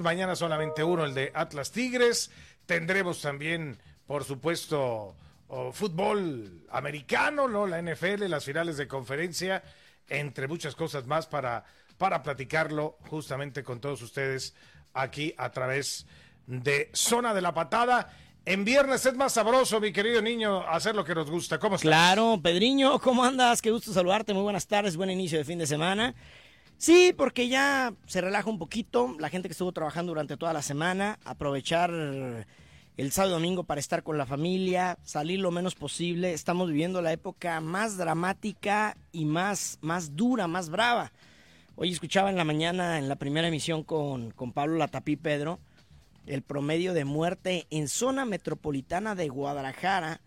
mañana solamente uno, el de Atlas Tigres. Tendremos también, por supuesto, fútbol americano, ¿no? La NFL, las finales de conferencia, entre muchas cosas más para, para platicarlo justamente con todos ustedes aquí a través de Zona de la Patada. En viernes es más sabroso, mi querido niño, hacer lo que nos gusta. ¿Cómo estás? Claro, Pedriño, ¿cómo andas? Qué gusto saludarte. Muy buenas tardes, buen inicio de fin de semana. Sí, porque ya se relaja un poquito. La gente que estuvo trabajando durante toda la semana, aprovechar el sábado y domingo para estar con la familia, salir lo menos posible. Estamos viviendo la época más dramática y más, más dura, más brava. Hoy escuchaba en la mañana, en la primera emisión con, con Pablo Latapí Pedro, el promedio de muerte en zona metropolitana de Guadalajara,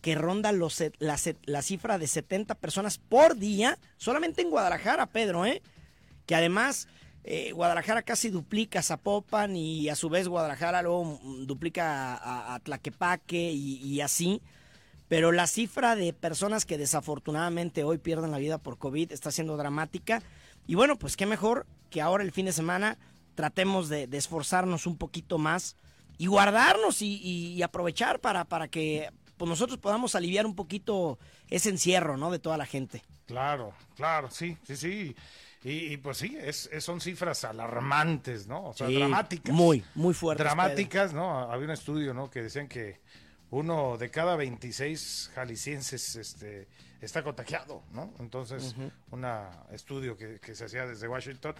que ronda los, la, la, cifra de 70 personas por día, solamente en Guadalajara, Pedro, ¿eh? Que además eh, Guadalajara casi duplica Zapopan y a su vez Guadalajara luego duplica a, Tlaquepaque y, y, así. Pero la cifra de personas que desafortunadamente hoy pierden la vida por COVID está siendo dramática. Y bueno, pues qué mejor que ahora el fin de semana tratemos de, esforzarnos un poquito más y guardarnos y, aprovechar para, para que pues, nosotros podamos aliviar un poquito ese encierro, ¿no? De toda la gente. Claro, claro, sí, sí, sí. Y, pues sí, es, son cifras alarmantes, ¿no? O sea, dramáticas. Muy, muy fuertes. Dramáticas, ¿no? Había un estudio, ¿no? Que decían que uno de cada 26 jaliscienses este, está contagiado, ¿no? Entonces, un estudio que, que, se hacía desde Washington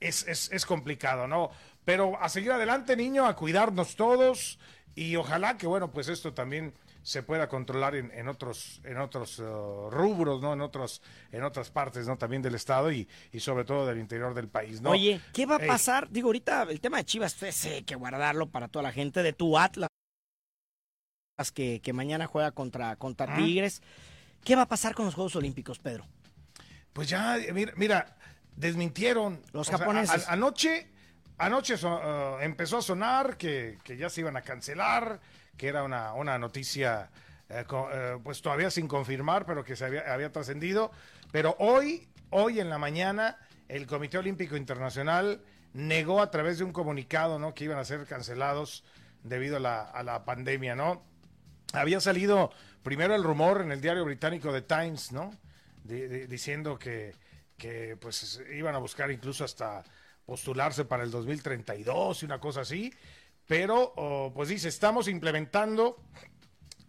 es, es, es complicado, ¿no? Pero a seguir adelante, niño, a cuidarnos todos y ojalá que, bueno, pues esto también se pueda controlar en, en otros en otros uh, rubros no en otros en otras partes no también del estado y, y sobre todo del interior del país no oye qué va a pasar digo ahorita el tema de Chivas pues, hay que guardarlo para toda la gente de tu Atlas que, que mañana juega contra contra Tigres. Qué va a pasar con los Juegos Olímpicos Pedro pues ya mira, mira desmintieron. Los japoneses. anoche anoche uh, empezó a sonar que, ya se iban a cancelar, que era una, una noticia eh, eh, pues todavía sin confirmar, pero que se había, había trascendido. Pero hoy, hoy en la mañana, el Comité Olímpico Internacional negó a través de un comunicado ¿no? que iban a ser cancelados debido a la, a la pandemia, ¿no? Había salido primero el rumor en el diario británico The Times, ¿no? diciendo que que pues iban a buscar incluso hasta postularse para el 2032 y una cosa así, pero pues dice, estamos implementando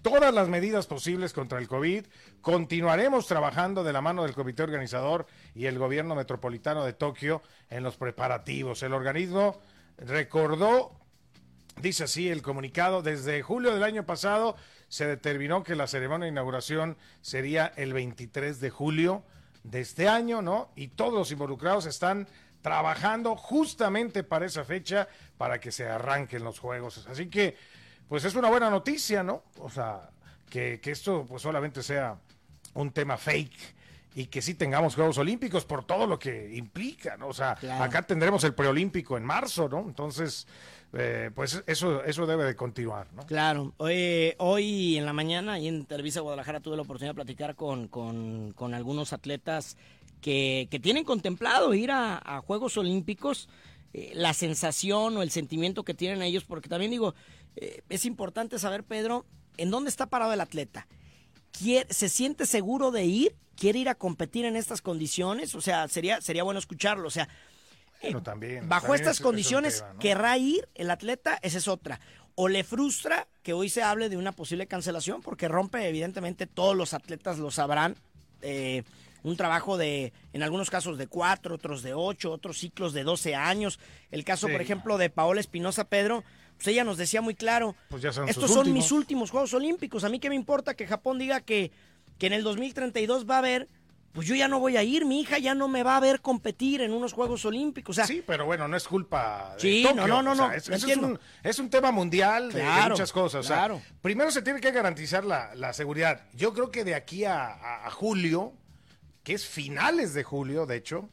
todas las medidas posibles contra el COVID, continuaremos trabajando de la mano del comité organizador y el gobierno metropolitano de Tokio en los preparativos. El organismo recordó, dice así el comunicado, desde julio del año pasado se determinó que la ceremonia de inauguración sería el 23 de julio de este año, ¿no? Y todos los involucrados están trabajando justamente para esa fecha, para que se arranquen los juegos. Así que, pues es una buena noticia, ¿no? O sea, que, esto pues solamente sea un tema fake y que sí tengamos Juegos Olímpicos por todo lo que implica, ¿no? O sea, acá tendremos el preolímpico en marzo, ¿no? Entonces, eh, pues eso, eso debe de continuar, ¿no? Claro. Hoy, hoy en la mañana y en Televisa Guadalajara tuve la oportunidad de platicar con, con, algunos atletas que, que, tienen contemplado ir a, Juegos Olímpicos. Eh, la sensación o el sentimiento que tienen ellos, porque también digo, eh, es importante saber, Pedro, en dónde está parado el atleta. ¿Se siente seguro de ir? ¿Quiere ir a competir en estas condiciones? O sea, sería, sería bueno escucharlo. O sea, también, bajo estas condiciones, ¿querrá ir el atleta? Esa es otra. O le frustra que hoy se hable de una posible cancelación, porque rompe, evidentemente, todos los atletas lo sabrán. Eh, un trabajo de, en algunos casos de cuatro, otros de ocho, otros ciclos de doce años. El caso, por ejemplo, de Paola Espinosa Pedro, pues ella nos decía muy claro, pues ya son estos son mis últimos Juegos Olímpicos. A mí qué me importa que Japón diga que, que en el 2032 va a haber pues yo ya no voy a ir, mi hija ya no me va a ver competir en unos Juegos Olímpicos. O sea, sí, pero bueno, no es culpa de sí, no, no, no, no. es, un, es, un, tema mundial de, muchas cosas. claro. primero se tiene que garantizar la, seguridad. Yo creo que de aquí a, julio, que es finales de julio, de hecho,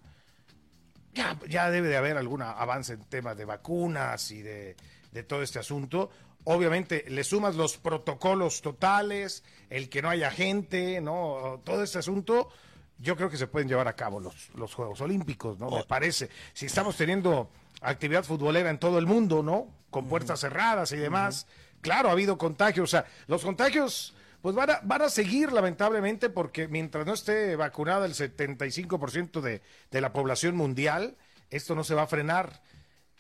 ya, ya debe de haber algún avance en temas de vacunas y de, de todo este asunto obviamente le sumas los protocolos totales, el que no haya gente, ¿no? Todo este asunto, yo creo que se pueden llevar a cabo los, los Juegos Olímpicos, ¿no? Me oh. parece. Si estamos teniendo actividad futbolera en todo el mundo, ¿no? Con puertas cerradas y demás. Claro, ha habido contagios, o sea, los contagios pues van a, van a seguir lamentablemente porque mientras no esté vacunada el 75% de, de la población mundial, esto no se va a frenar.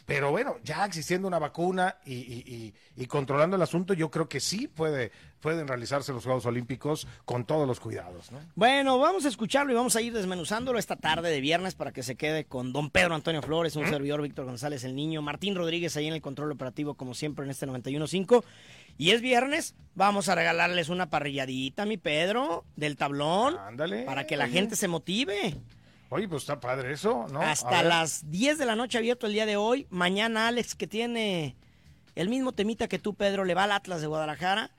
Pero bueno, ya existiendo una vacuna y, y, y, controlando el asunto, yo creo que sí puede, pueden realizarse los Juegos Olímpicos con todos los cuidados. ¿no? Bueno, vamos a escucharlo y vamos a ir desmenuzándolo esta tarde de viernes para que se quede con don Pedro Antonio Flores, un servidor Víctor González el Niño, Martín Rodríguez ahí en el control operativo como siempre en este 91.5. Y es viernes, vamos a regalarles una parrilladita, mi Pedro, del tablón, Ándale. para que la gente se motive. Oye, pues está padre eso, ¿no? Hasta las 10 de la noche abierto el día de hoy. Mañana Alex, que tiene el mismo temita que tú, Pedro, le va al Atlas de Guadalajara.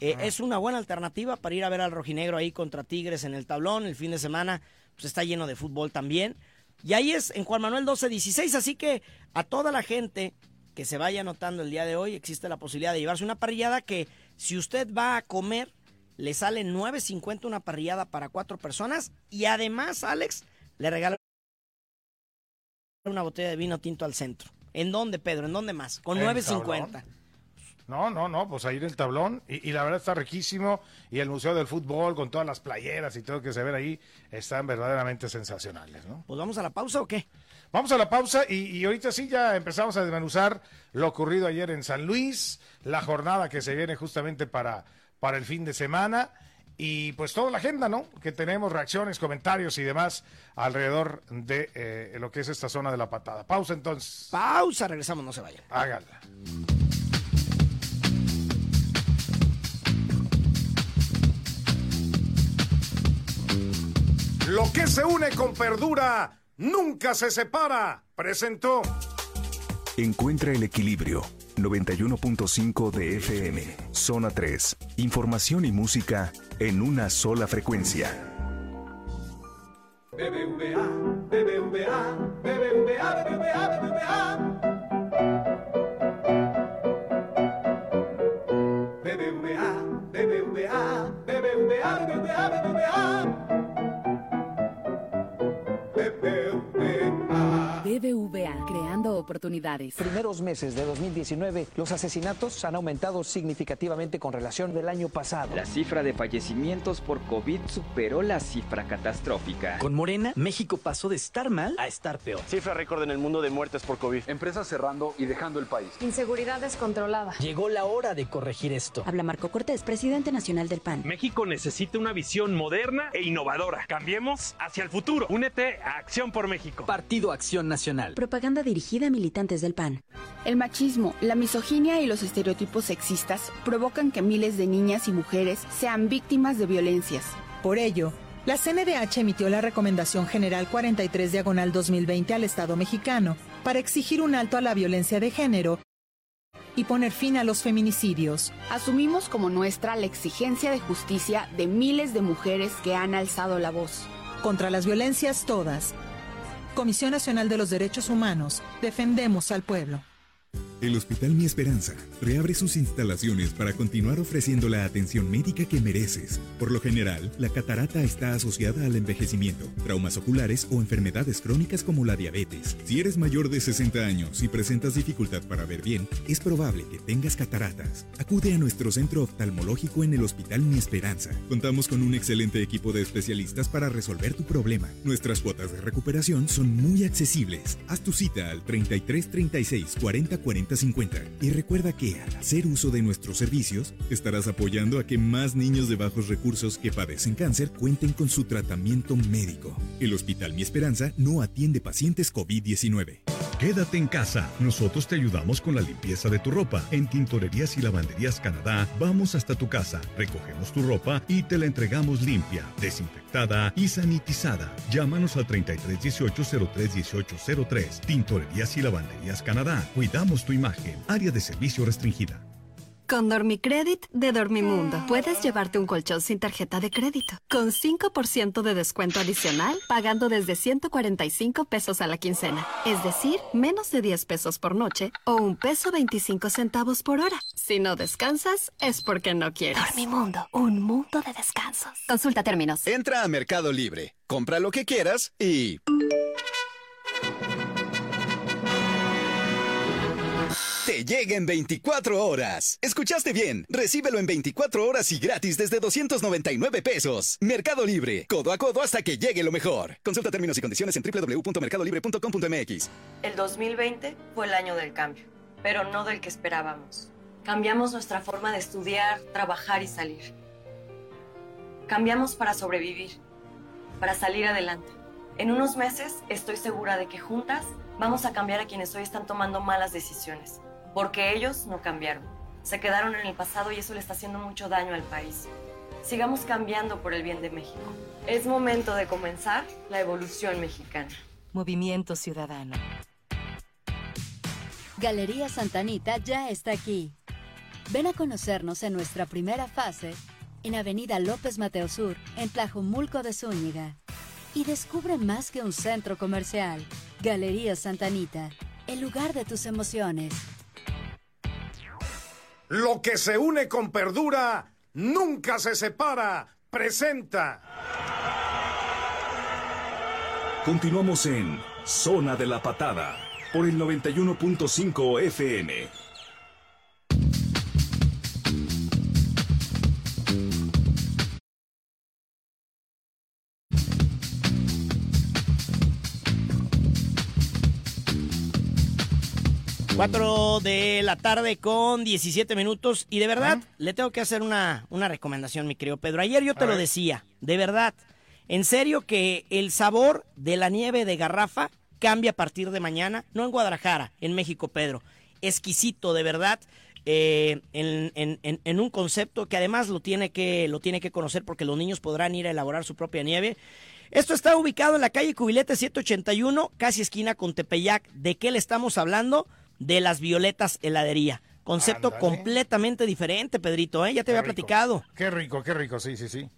Eh, Es una buena alternativa para ir a ver al rojinegro ahí contra Tigres en el tablón. El fin de semana pues está lleno de fútbol también. Y ahí es en Juan Manuel 1216, así que a toda la gente que se vaya anotando el día de hoy, existe la posibilidad de llevarse una parrillada que si usted va a comer, le sale 9.50 una parrillada para cuatro personas. Y además, Alex, le regala una botella de vino tinto al centro. ¿En dónde, Pedro? ¿En dónde más? Con ¿En 9.50. No, no, no, pues ahí en el tablón. Y, y, la verdad está riquísimo. Y el Museo del Fútbol, con todas las playeras y todo que se ve ahí, están verdaderamente sensacionales, ¿no? Pues vamos a la pausa o qué? Vamos a la pausa y, y ahorita sí ya empezamos a desmenuzar lo ocurrido ayer en San Luis, la jornada que se viene justamente para, para el fin de semana y pues toda la agenda, ¿no? Que tenemos reacciones, comentarios y demás alrededor de eh, lo que es esta zona de la patada. Pausa entonces. Pausa, regresamos, no se vayan. Hágala. Lo que se une con Perdura nunca se separa. Presentó. Encuentra el equilibrio. 91.5 de FM. Zona 3. Información y música en una sola frecuencia. BBVA, BBVA, BBVA, BBVA, BBVA. BBVA, BBVA, BBVA, BBVA, BBVA. BBVA, oportunidades. Primeros meses de 2019, los asesinatos han aumentado significativamente con relación del año pasado. La cifra de fallecimientos por COVID superó la cifra catastrófica. Con Morena, México pasó de estar mal a estar peor. Cifra récord en el mundo de muertes por COVID. Empresas cerrando y dejando el país. Inseguridad descontrolada. Llegó la hora de corregir esto. Habla Marco Cortés, presidente nacional del PAN. México necesita una visión moderna e innovadora. Cambiemos hacia el futuro. Únete a Acción por México. Partido Acción Nacional. Propaganda dirigida a militantes del PAN. El machismo, la misoginia y los estereotipos sexistas provocan que miles de niñas y mujeres sean víctimas de violencias. Por ello, la CNDH emitió la Recomendación General 43 Diagonal 2020 al Estado mexicano para exigir un alto a la violencia de género y poner fin a los feminicidios. Asumimos como nuestra la exigencia de justicia de miles de mujeres que han alzado la voz. Contra las violencias todas. Comisión Nacional de los Derechos Humanos. Defendemos al pueblo. El Hospital Mi Esperanza reabre sus instalaciones para continuar ofreciendo la atención médica que mereces. Por lo general, la catarata está asociada al envejecimiento, traumas oculares o enfermedades crónicas como la diabetes. Si eres mayor de 60 años y presentas dificultad para ver bien, es probable que tengas cataratas. Acude a nuestro centro oftalmológico en el Hospital Mi Esperanza. Contamos con un excelente equipo de especialistas para resolver tu problema. Nuestras cuotas de recuperación son muy accesibles. Haz tu cita al 33 36 40 40 50. Y recuerda que al hacer uso de nuestros servicios, estarás apoyando a que más niños de bajos recursos que padecen cáncer cuenten con su tratamiento médico. El Hospital Mi Esperanza no atiende pacientes COVID-19. Quédate en casa. Nosotros te ayudamos con la limpieza de tu ropa. En Tintorerías y Lavanderías Canadá, vamos hasta tu casa, recogemos tu ropa y te la entregamos limpia, desinfectada y sanitizada. Llámanos al 3318-031803. Tintorerías y Lavanderías Canadá. Cuidamos tu imagen. Área de servicio restringida. Con Dormicredit de Dormimundo, puedes llevarte un colchón sin tarjeta de crédito, con 5% de descuento adicional, pagando desde 145 pesos a la quincena, es decir, menos de 10 pesos por noche o un peso 25 centavos por hora. Si no descansas, es porque no quieres. Dormimundo, un mundo de descansos. Consulta términos. Entra a Mercado Libre, compra lo que quieras y... te llega en 24 horas. ¿Escuchaste bien? Recíbelo en 24 horas y gratis desde 299 pesos. Mercado Libre, codo a codo hasta que llegue lo mejor. Consulta términos y condiciones en www.mercadolibre.com.mx. El 2020 fue el año del cambio, pero no del que esperábamos. Cambiamos nuestra forma de estudiar, trabajar y salir. Cambiamos para sobrevivir, para salir adelante. En unos meses estoy segura de que juntas vamos a cambiar a quienes hoy están tomando malas decisiones, porque ellos no cambiaron. Se quedaron en el pasado y eso le está haciendo mucho daño al país. Sigamos cambiando por el bien de México. Es momento de comenzar la evolución mexicana. Movimiento Ciudadano. Galería Santanita ya está aquí. Ven a conocernos en nuestra primera fase en Avenida López Mateo Sur, en Tlajumulco de Zúñiga. Y descubre más que un centro comercial. Galería Santanita, el lugar de tus emociones. Lo que se une con perdura nunca se separa. Presenta. Continuamos en Zona de la Patada por el 91.5 FM. Cuatro de la tarde con 17 minutos y de verdad le tengo que hacer una, una recomendación, mi querido Pedro. Ayer yo te A lo ver. decía, de verdad, en serio que el sabor de la nieve de garrafa cambia a partir de mañana, no en Guadalajara, en México, Pedro. Exquisito, de verdad. eh, en, en- en- en un concepto que además lo tiene que, lo tiene que conocer porque los niños podrán ir a elaborar su propia nieve. Esto está ubicado en la calle Cubilete 781, casi esquina con Tepeyac. ¿De qué le estamos hablando? De las Violetas Heladería. Concepto completamente diferente, Pedrito, ¿eh? Ya te Qué había rico. platicado. Qué rico, qué rico, sí, sí, sí.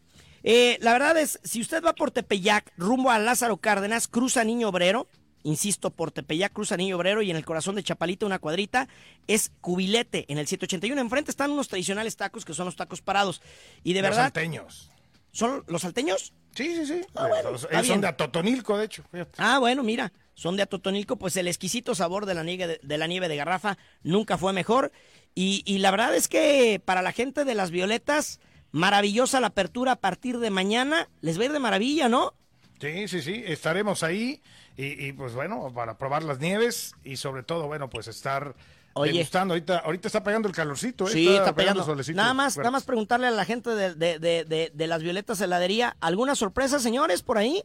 Eh, la verdad es, si usted va por Tepeyac, rumbo a Lázaro Cárdenas, cruza Niño Obrero, insisto, por Tepeyac, cruza Niño Obrero y en el corazón de Chapalita, una cuadrita, es Cubilete, en el 781. Enfrente están unos tradicionales tacos que son los tacos parados. Y de Los verdad... salteños. ¿Son los salteños? Sí, sí, sí. Ah, bueno, Ellos está son de Atotonilco, de hecho. fíjate. Ah, bueno, mira, son de Atotonilco, pues el exquisito sabor de la nieve de, de la nieve de garrafa nunca fue mejor. Y, y la verdad es que para la gente de las violetas, maravillosa la apertura a partir de mañana. Les va a ir de maravilla, ¿no? Sí, sí, sí. Estaremos ahí y, y, pues bueno, para probar las nieves y sobre todo, bueno, pues estar Oye. degustando. Ahorita, ahorita está pegando el calorcito, ¿eh? Sí, está pegando pegando. solecito Nada más, nada más preguntarle a la gente de, de- de- de- de las violetas heladería, ¿alguna sorpresa, señores, por ahí?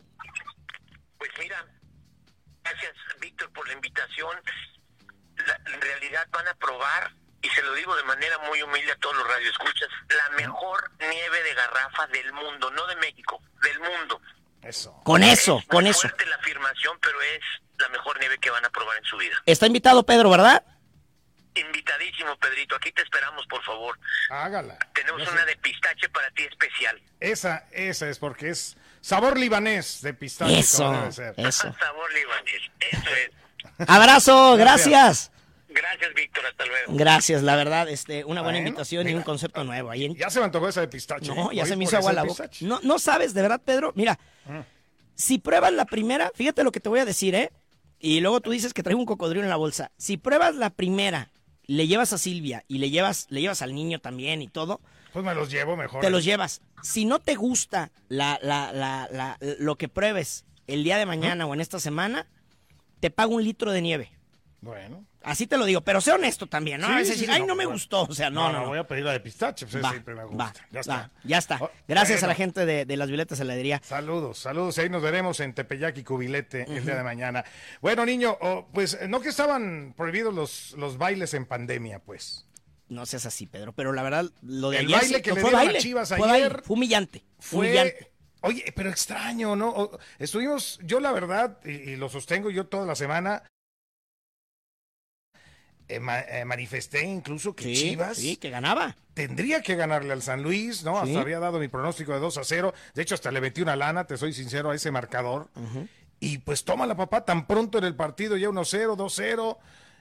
Pues mira, gracias Víctor por la invitación. La- en realidad van a probar, y se lo digo de manera muy humilde a todos los radioescuchas, la mejor nieve de garrafa del mundo, no de México, del mundo. Eso. Con eso, con Muy eso. fuerte la afirmación, pero es la mejor nieve que van a probar en su vida. Está invitado Pedro, ¿verdad? Invitadísimo, Pedrito, aquí te esperamos, por favor. Hágala. Tenemos una de pistache para ti especial. Esa, esa es porque es sabor libanés de pistache. Eso, como debe ser. eso. Sabor libanés, eso es. Abrazo, gracias. Gracias, Víctor, hasta luego. Gracias, la verdad, este, una buena Bueno, invitación y un concepto nuevo. Ahí en- Ya se me antojó esa de pistache. No, ¿eh? ya Hoy se me hizo agua la boca. No, no sabes, de verdad, Pedro. Mira, Mm. si pruebas la primera, fíjate lo que te voy a decir, ¿eh? Y luego tú dices que traigo un cocodrilo en la bolsa. Si pruebas la primera, le llevas a Silvia y le llevas, le llevas al niño también y todo, Pues me los llevo mejor. te los llevas. Si no te gusta la, la, la, la- lo que pruebes el día de mañana o en esta semana, te pago un litro de nieve. Bueno. Así te lo digo, pero sé honesto también, ¿no? Sí, a veces sí, decir, sí, ay, no, no me bueno. gustó. O sea, no, no, no. voy a pedir la de pistache, pues Va, siempre me va, gusta. ya va, está. ya está. Gracias a la gente de, de las Violetas Heladería. Saludos, saludos. Ahí nos veremos en Tepeyac y Cubilete el día de mañana. Bueno, niño, oh, pues no que estaban prohibidos los, los bailes en pandemia, pues. No seas así, Pedro, pero la verdad, lo de El ayer baile que no le fue dieron a Chivas fue baile, ayer fue humillante, Fue, humillante. oye, pero extraño, ¿no? O- Estuvimos, yo la verdad, y, y lo sostengo yo toda la semana, eh, ma- eh, manifesté incluso que Sí, Chivas sí, que ganaba. tendría que ganarle al San Luis, ¿no? Sí. Hasta había dado mi pronóstico de 2 a 0. De hecho, hasta le metí una lana, te soy sincero, a ese marcador. Y pues toma la papá tan pronto en el partido, ya 1-0, 2-0.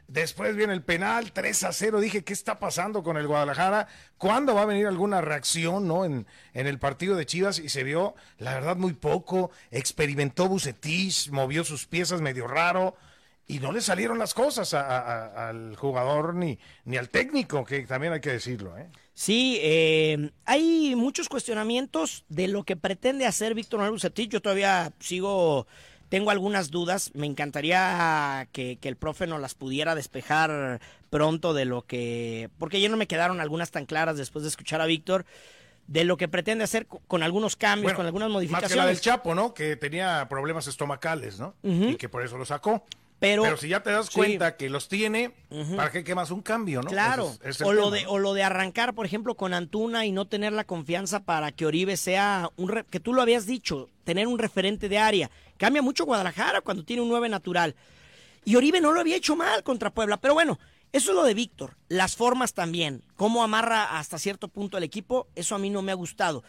Después viene el penal, 3 a 0. Dije, ¿qué está pasando con el Guadalajara? ¿Cuándo va a venir alguna reacción, no? En, en el partido de Chivas y se vio, la verdad, muy poco. Experimentó Bucetich, movió sus piezas medio raro. y no le salieron las cosas al jugador ni, ni al técnico, que también hay que decirlo. ¿eh? Sí, eh, hay muchos cuestionamientos de lo que pretende hacer Víctor Manuel Bucetich. Yo todavía sigo, tengo algunas dudas. Me encantaría que, que el profe nos las pudiera despejar pronto de lo que, porque ya no me quedaron algunas tan claras después de escuchar a Víctor, de lo que pretende hacer co- con algunos cambios, Bueno, con algunas Más que la del modificaciones. Chapo, ¿no? Que tenía problemas estomacales, ¿no? Y que por eso lo sacó. Pero- si ya te das sí. cuenta que los tiene, ¿para qué quemas un cambio, no? Claro, es- es o, lo tema, de, o lo de arrancar, por ejemplo, con Antuna y no tener la confianza para que Oribe sea un... re- que tú lo habías dicho, tener un referente de área. Cambia mucho Guadalajara cuando tiene un 9 natural. Y Oribe no lo había hecho mal contra Puebla, pero bueno, eso es lo de Víctor. Las formas también, cómo amarra hasta cierto punto el equipo, eso a mí no me ha gustado.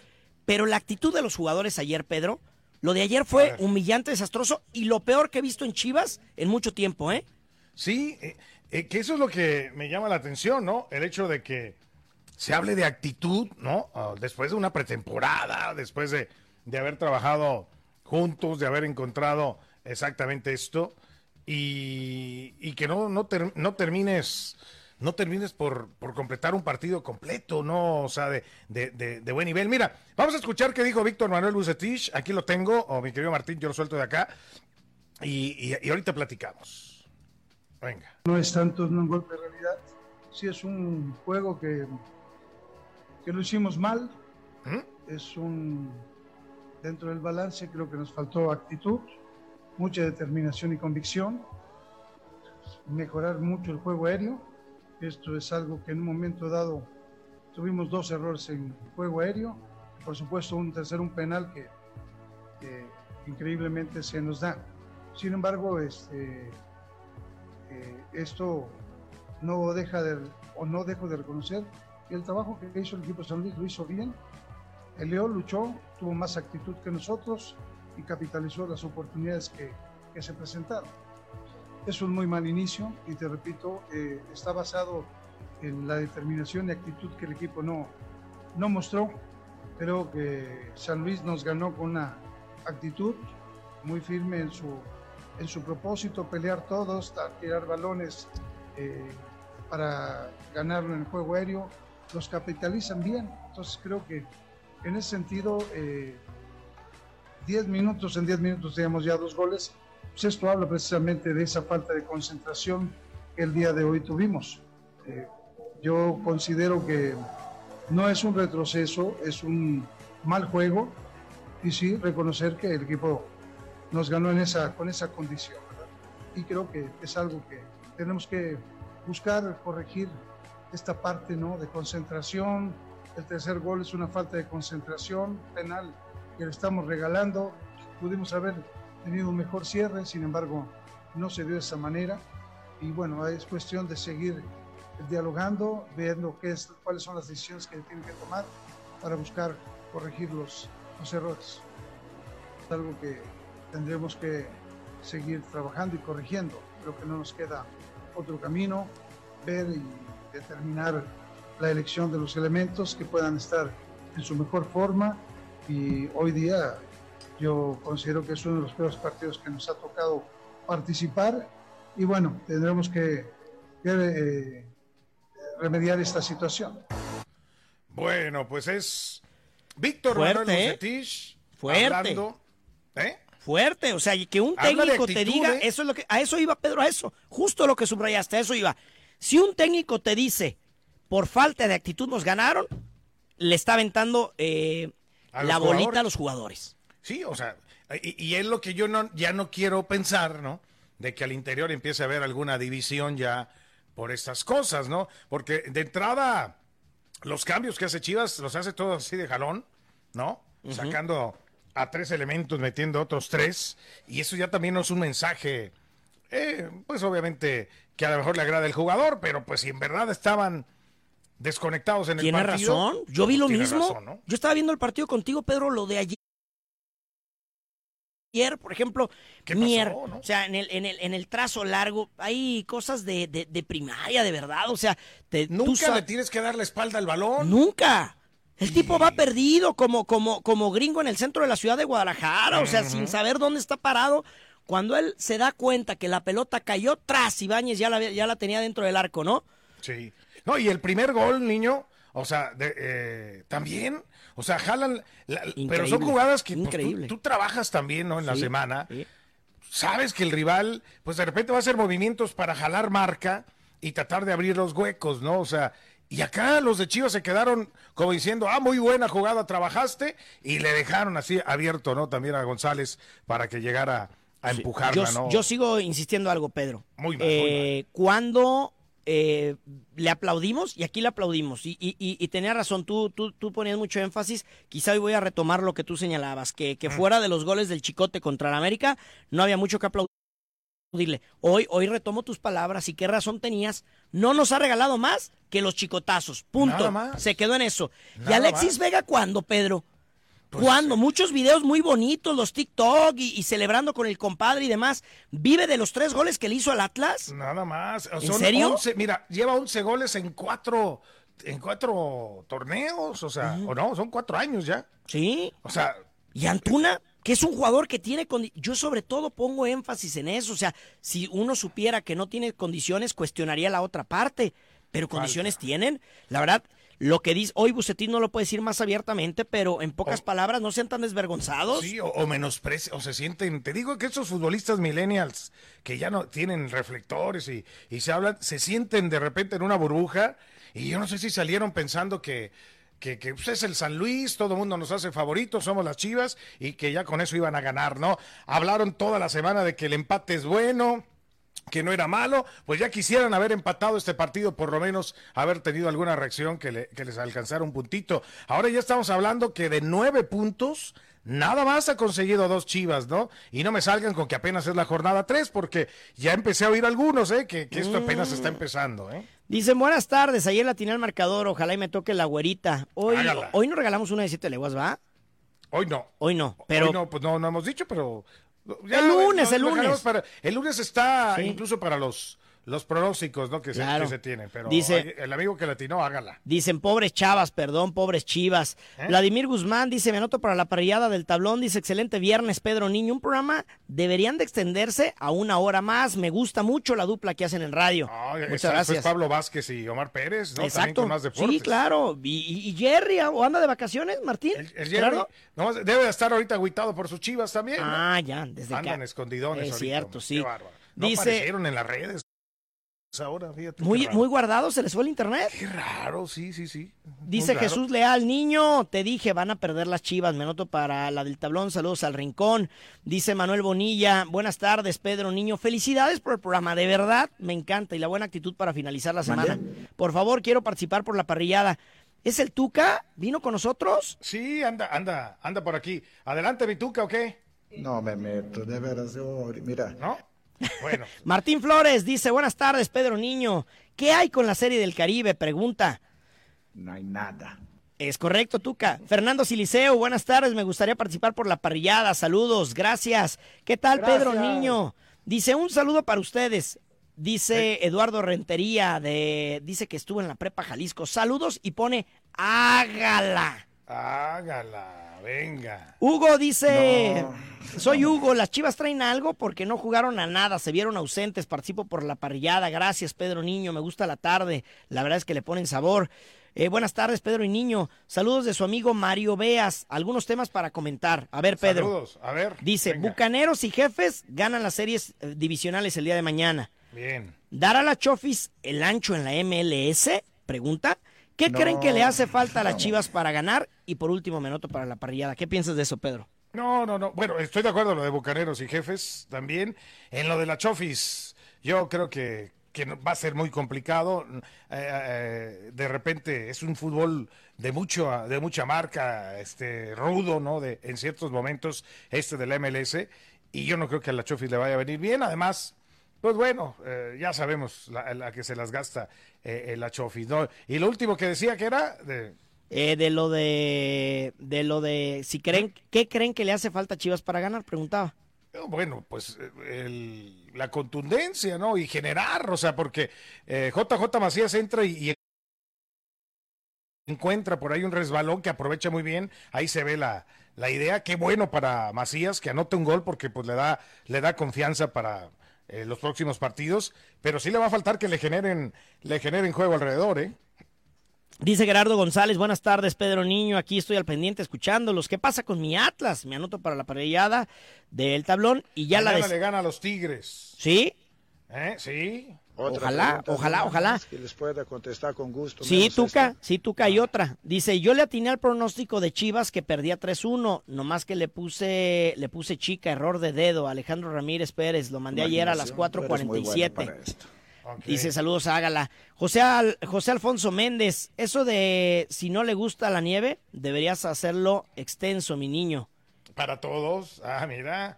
Pero la actitud de los jugadores ayer, Pedro, lo de ayer fue humillante, desastroso y lo peor que he visto en Chivas en mucho tiempo, ¿eh? Sí, eh, eh, que eso es lo que me llama la atención, ¿no? El hecho de que se hable de actitud, ¿no? Ah, después de una pretemporada, después de, de haber trabajado juntos, de haber encontrado exactamente esto, y, y que no, no, ter- no termines no termines por, por completar un partido completo, ¿no? O sea, de, de, de- de buen nivel. Mira, vamos a escuchar qué dijo Víctor Manuel Bucetich. Aquí lo tengo, o mi querido Martín, yo lo suelto de acá. Y, y- y ahorita platicamos. Venga. No es tanto un golpe de realidad, sí es un juego que, que lo hicimos mal, es un, dentro del balance creo que nos faltó actitud, mucha determinación y convicción, mejorar mucho el juego aéreo, esto es algo que en un momento dado tuvimos dos errores en juego aéreo, por supuesto un tercero, un penal que, increíblemente se nos da. Sin embargo, este, eh, esto no deja de, o no dejo de reconocer que el trabajo que hizo el equipo de San Luis lo hizo bien. El León luchó, tuvo más actitud que nosotros y capitalizó las oportunidades que se presentaron. Es un muy mal inicio y te repito, eh, está basado en la determinación y actitud que el equipo no, no mostró. Creo que San Luis nos ganó con una actitud muy firme en su, en su propósito, pelear todos, tirar balones eh, para ganarlo en el juego aéreo, los capitalizan bien. Entonces creo que en ese sentido, eh, 10 minutos, en 10 minutos teníamos ya dos goles. Pues esto habla precisamente de esa falta de concentración que el día de hoy tuvimos. Eh, yo considero que no es un retroceso, es un mal juego y sí reconocer que el equipo nos ganó en esa, con esa condición. ¿verdad? Y creo que es algo que tenemos que buscar corregir esta parte ¿no? de concentración. El tercer gol es una falta de concentración penal que le estamos regalando. Pudimos haber tenido un mejor cierre, sin embargo, no se dio de esa manera. Y bueno, es cuestión de seguir dialogando, viendo qué es, cuáles son las decisiones que tienen que tomar para buscar corregir los, los errores. Es algo que tendremos que seguir trabajando y corrigiendo. Creo que no nos queda otro camino, ver y determinar la elección de los elementos que puedan estar en su mejor forma y hoy día yo considero que es uno de los peores partidos que nos ha tocado participar y bueno, tendremos que, que, eh, remediar esta situación. Bueno, pues es Víctor Fuerte, Manuel ¿eh? Bucetich Fuerte. hablando, ¿eh? Fuerte, o sea, y que un Habla técnico te diga, ¿eh? eso es lo que, a eso iba Pedro, a eso, justo lo que subrayaste, a eso iba. Si un técnico te dice, por falta de actitud nos ganaron, le está aventando eh, la bolita jugadores. a los jugadores. Sí, o sea, y, y es lo que yo no, ya no quiero pensar, ¿no? De que al interior empiece a haber alguna división ya por estas cosas, ¿no? Porque de entrada, los cambios que hace Chivas los hace todos así de jalón, ¿no? Sacando a tres elementos, metiendo otros tres, y eso ya también no es un mensaje, eh, pues obviamente que a lo mejor le agrada el jugador, pero pues si en verdad estaban desconectados en el Tiene partido. razón, yo vi lo tiene mismo. razón, ¿no? Yo estaba viendo el partido contigo, Pedro, lo de ayer. Ayer, por ejemplo, Mier, o sea, en el, en, el, en el trazo largo, hay cosas de, de, de primaria, de verdad, o sea, te, Nunca le tienes que dar la espalda al balón. Nunca. El tipo va perdido como, como, como gringo en el centro de la ciudad de Guadalajara, o sea, sin saber dónde está parado. cuando él se da cuenta que la pelota cayó tras Ibáñez ya la, ya la tenía dentro del arco, ¿no? Sí. No, y el primer gol, niño, o sea, de, eh, también, o sea, jalan, la- pero son jugadas que pues, tú- Increíble. tú, trabajas también, ¿no? En la Sí, semana. sí. Sabes que el rival, pues de repente va a hacer movimientos para jalar marca y tratar de abrir los huecos, ¿no? O sea, y acá los de Chivas se quedaron como diciendo, ah, muy buena jugada, trabajaste, y le dejaron así abierto, ¿no? También a González para que llegara a empujarla, yo, ¿no? yo sigo insistiendo algo, Pedro. Muy mal, Eh, Cuando eh, le aplaudimos, y aquí le aplaudimos, y, y, y- y tenía razón, tú, tú, tú ponías mucho énfasis, quizá hoy voy a retomar lo que tú señalabas, que, Mm. que fuera de los goles del Chicote contra el América, no había mucho que aplaudirle. Hoy, hoy retomo tus palabras y qué razón tenías. No nos ha regalado más que los chicotazos. Punto. Se quedó en eso. ¿Y Alexis más. Vega cuándo, Pedro? Pues, ¿Cuándo? Muchos videos muy bonitos, los TikTok y, y celebrando con el compadre y demás. ¿Vive de los tres goles que le hizo al Atlas? Nada más. ¿En Son serio? 11, mira, lleva 11 goles en cuatro, en cuatro torneos, o sea, o no, son cuatro años ya. Sí. O sea, Y Antuna, que es un jugador que tiene condi- yo sobre todo pongo énfasis en eso, o sea, si uno supiera que no tiene condiciones, cuestionaría la otra parte, pero condiciones tienen. La verdad, lo que dice hoy Bucetín no lo puede decir más abiertamente, pero en pocas palabras no sean tan desvergonzados. sí, o, o o se sienten, te digo que esos futbolistas millennials que ya no tienen reflectores y, y se hablan, se sienten de repente en una burbuja y yo no sé si salieron pensando que que, que, pues, es el San Luis, todo el mundo nos hace favoritos, somos las Chivas y que ya con eso iban a ganar, ¿no? Hablaron toda la semana de que el empate es bueno, que no era malo, pues ya quisieran haber empatado este partido, por lo menos haber tenido alguna reacción que, le- que les alcanzara un puntito. Ahora ya estamos hablando que de nueve puntos, nada más ha conseguido dos chivas, ¿no? Y no me salgan con que apenas es la jornada tres, porque ya empecé a oír algunos, ¿eh? Que, que esto apenas está empezando, ¿eh? Dicen, buenas tardes, ayer la atiné al marcador, ojalá y me toque la güerita. Hoy, Hágala. hoy nos regalamos una de siete leguas, ¿va? Hoy no. Hoy no, pero... Hoy no, pues no, no hemos dicho, pero... El lunes, el lunes. para- el lunes está Sí. incluso para los, los pronósticos, ¿no? Que, Claro. se, que se tienen, pero Dice- el amigo que latinó, hágala. Dicen, pobres chavas, perdón, pobres chivas. ¿Eh? Vladimir Guzmán dice, me anoto para la parrillada del tablón. Dice, excelente viernes, Pedro Niño. Un programa deberían de extenderse a una hora más. Me gusta mucho la dupla que hacen en radio. Ay, Muchas gracias. pues Pablo Vázquez y Omar Pérez, ¿no? También Exacto. con más deportes. Sí, claro. Y, Jerry, ¿o anda de vacaciones, Martín? El Jerry, Gerardo? nomás debe de estar ahorita agüitado por sus chivas también. ¿no? Ah, ya, desde Andan escondidones Es ahorita, cierto, hombre, sí. qué bárbaro. No Dice- aparecieron en las redes ahora, fíjate. Muy, muy guardado, se les fue el internet. Qué raro, sí, sí, sí. Dice Muy raro. Jesús Leal, niño, te dije, van a perder las chivas, me anoto para la del tablón, saludos al rincón. Dice Manuel Bonilla, buenas tardes, Pedro Niño, felicidades por el programa, de verdad, me encanta y la buena actitud para finalizar la semana. Por favor, quiero participar por la parrillada. ¿Es el Tuca? ¿Vino con nosotros? Sí, anda, anda, anda por aquí. Adelante, Vituca, ¿o qué? No me meto, de veras, yo, mira. ¿No? Bueno. Martín Flores dice, buenas tardes, Pedro Niño. ¿Qué hay con la serie del Caribe? Pregunta. No hay nada. Es correcto, Tuca. Fernando Siliceo, buenas tardes. Me gustaría participar por la parrillada. Saludos, gracias. ¿Qué tal, Pedro. Niño? Dice un saludo para ustedes. Dice Eduardo Rentería, de, dice que estuvo en la prepa Jalisco. Saludos y pone hágala. Hágala, venga. Hugo dice, soy Hugo, las chivas traen algo porque no jugaron a nada, se vieron ausentes, participo por la parrillada, gracias Pedro Niño, me gusta la tarde, la verdad es que le ponen sabor. Eh, buenas tardes Pedro y Niño, saludos de su amigo Mario Beas, algunos temas para comentar. A ver Pedro, Saludos, a ver. dice, venga. Bucaneros y Jefes ganan las series eh, divisionales el día de mañana. Bien. ¿Dará la Chofis el ancho en la MLS? Pregunta. ¿Qué No. creen que le hace falta a las Chivas para ganar? Y por último, me noto para la parrillada. ¿Qué piensas de eso, Pedro? No, no, no. Bueno, estoy de acuerdo en lo de Bucaneros y Jefes también. En lo de la Chofis, yo creo que, que va a ser muy complicado. Eh, eh, de repente es un fútbol de mucho de mucha marca, este rudo, ¿no? De en ciertos momentos este de la MLS y yo no creo que a la Chofis le vaya a venir bien. Además, pues bueno, eh, ya sabemos la, la que se las gasta eh, la Chofis, ¿no? Y lo último que decía que era de Eh, de lo de, de lo de, si creen, ¿qué creen que le hace falta a Chivas para ganar? Preguntaba. Bueno, pues eh, el- la contundencia, ¿no? Y generar, o sea, porque eh, JJ Macías entra y, y encuentra por ahí un resbalón que aprovecha muy bien, ahí se ve la, la idea, qué bueno para Macías que anote un gol porque pues le da, le da confianza para eh, los próximos partidos, pero sí le va a faltar que le generen, le generen juego alrededor, ¿eh? Dice Gerardo González, buenas tardes Pedro Niño, aquí estoy al pendiente escuchándolos. ¿Qué pasa con mi Atlas? Me anoto para la parrillada del tablón y ya Mañana la... des- le gana a los Tigres. ¿Sí? ¿Eh? Sí. Ojalá, ojalá, ojalá. Que les pueda contestar con gusto. Sí, Tuca, esta. sí, Tuca y otra. Dice, yo le atiné al pronóstico de Chivas que perdía 3-1, nomás que le puse le puse chica, error de dedo, Alejandro Ramírez Pérez, lo mandé ayer a las Imaginación, tú eres muy bueno 4.47. para esto. Dice, saludos, hágala. José, Al- José Alfonso Méndez, eso de si no le gusta la nieve, deberías hacerlo extenso, mi niño. Para todos. Ah, mira.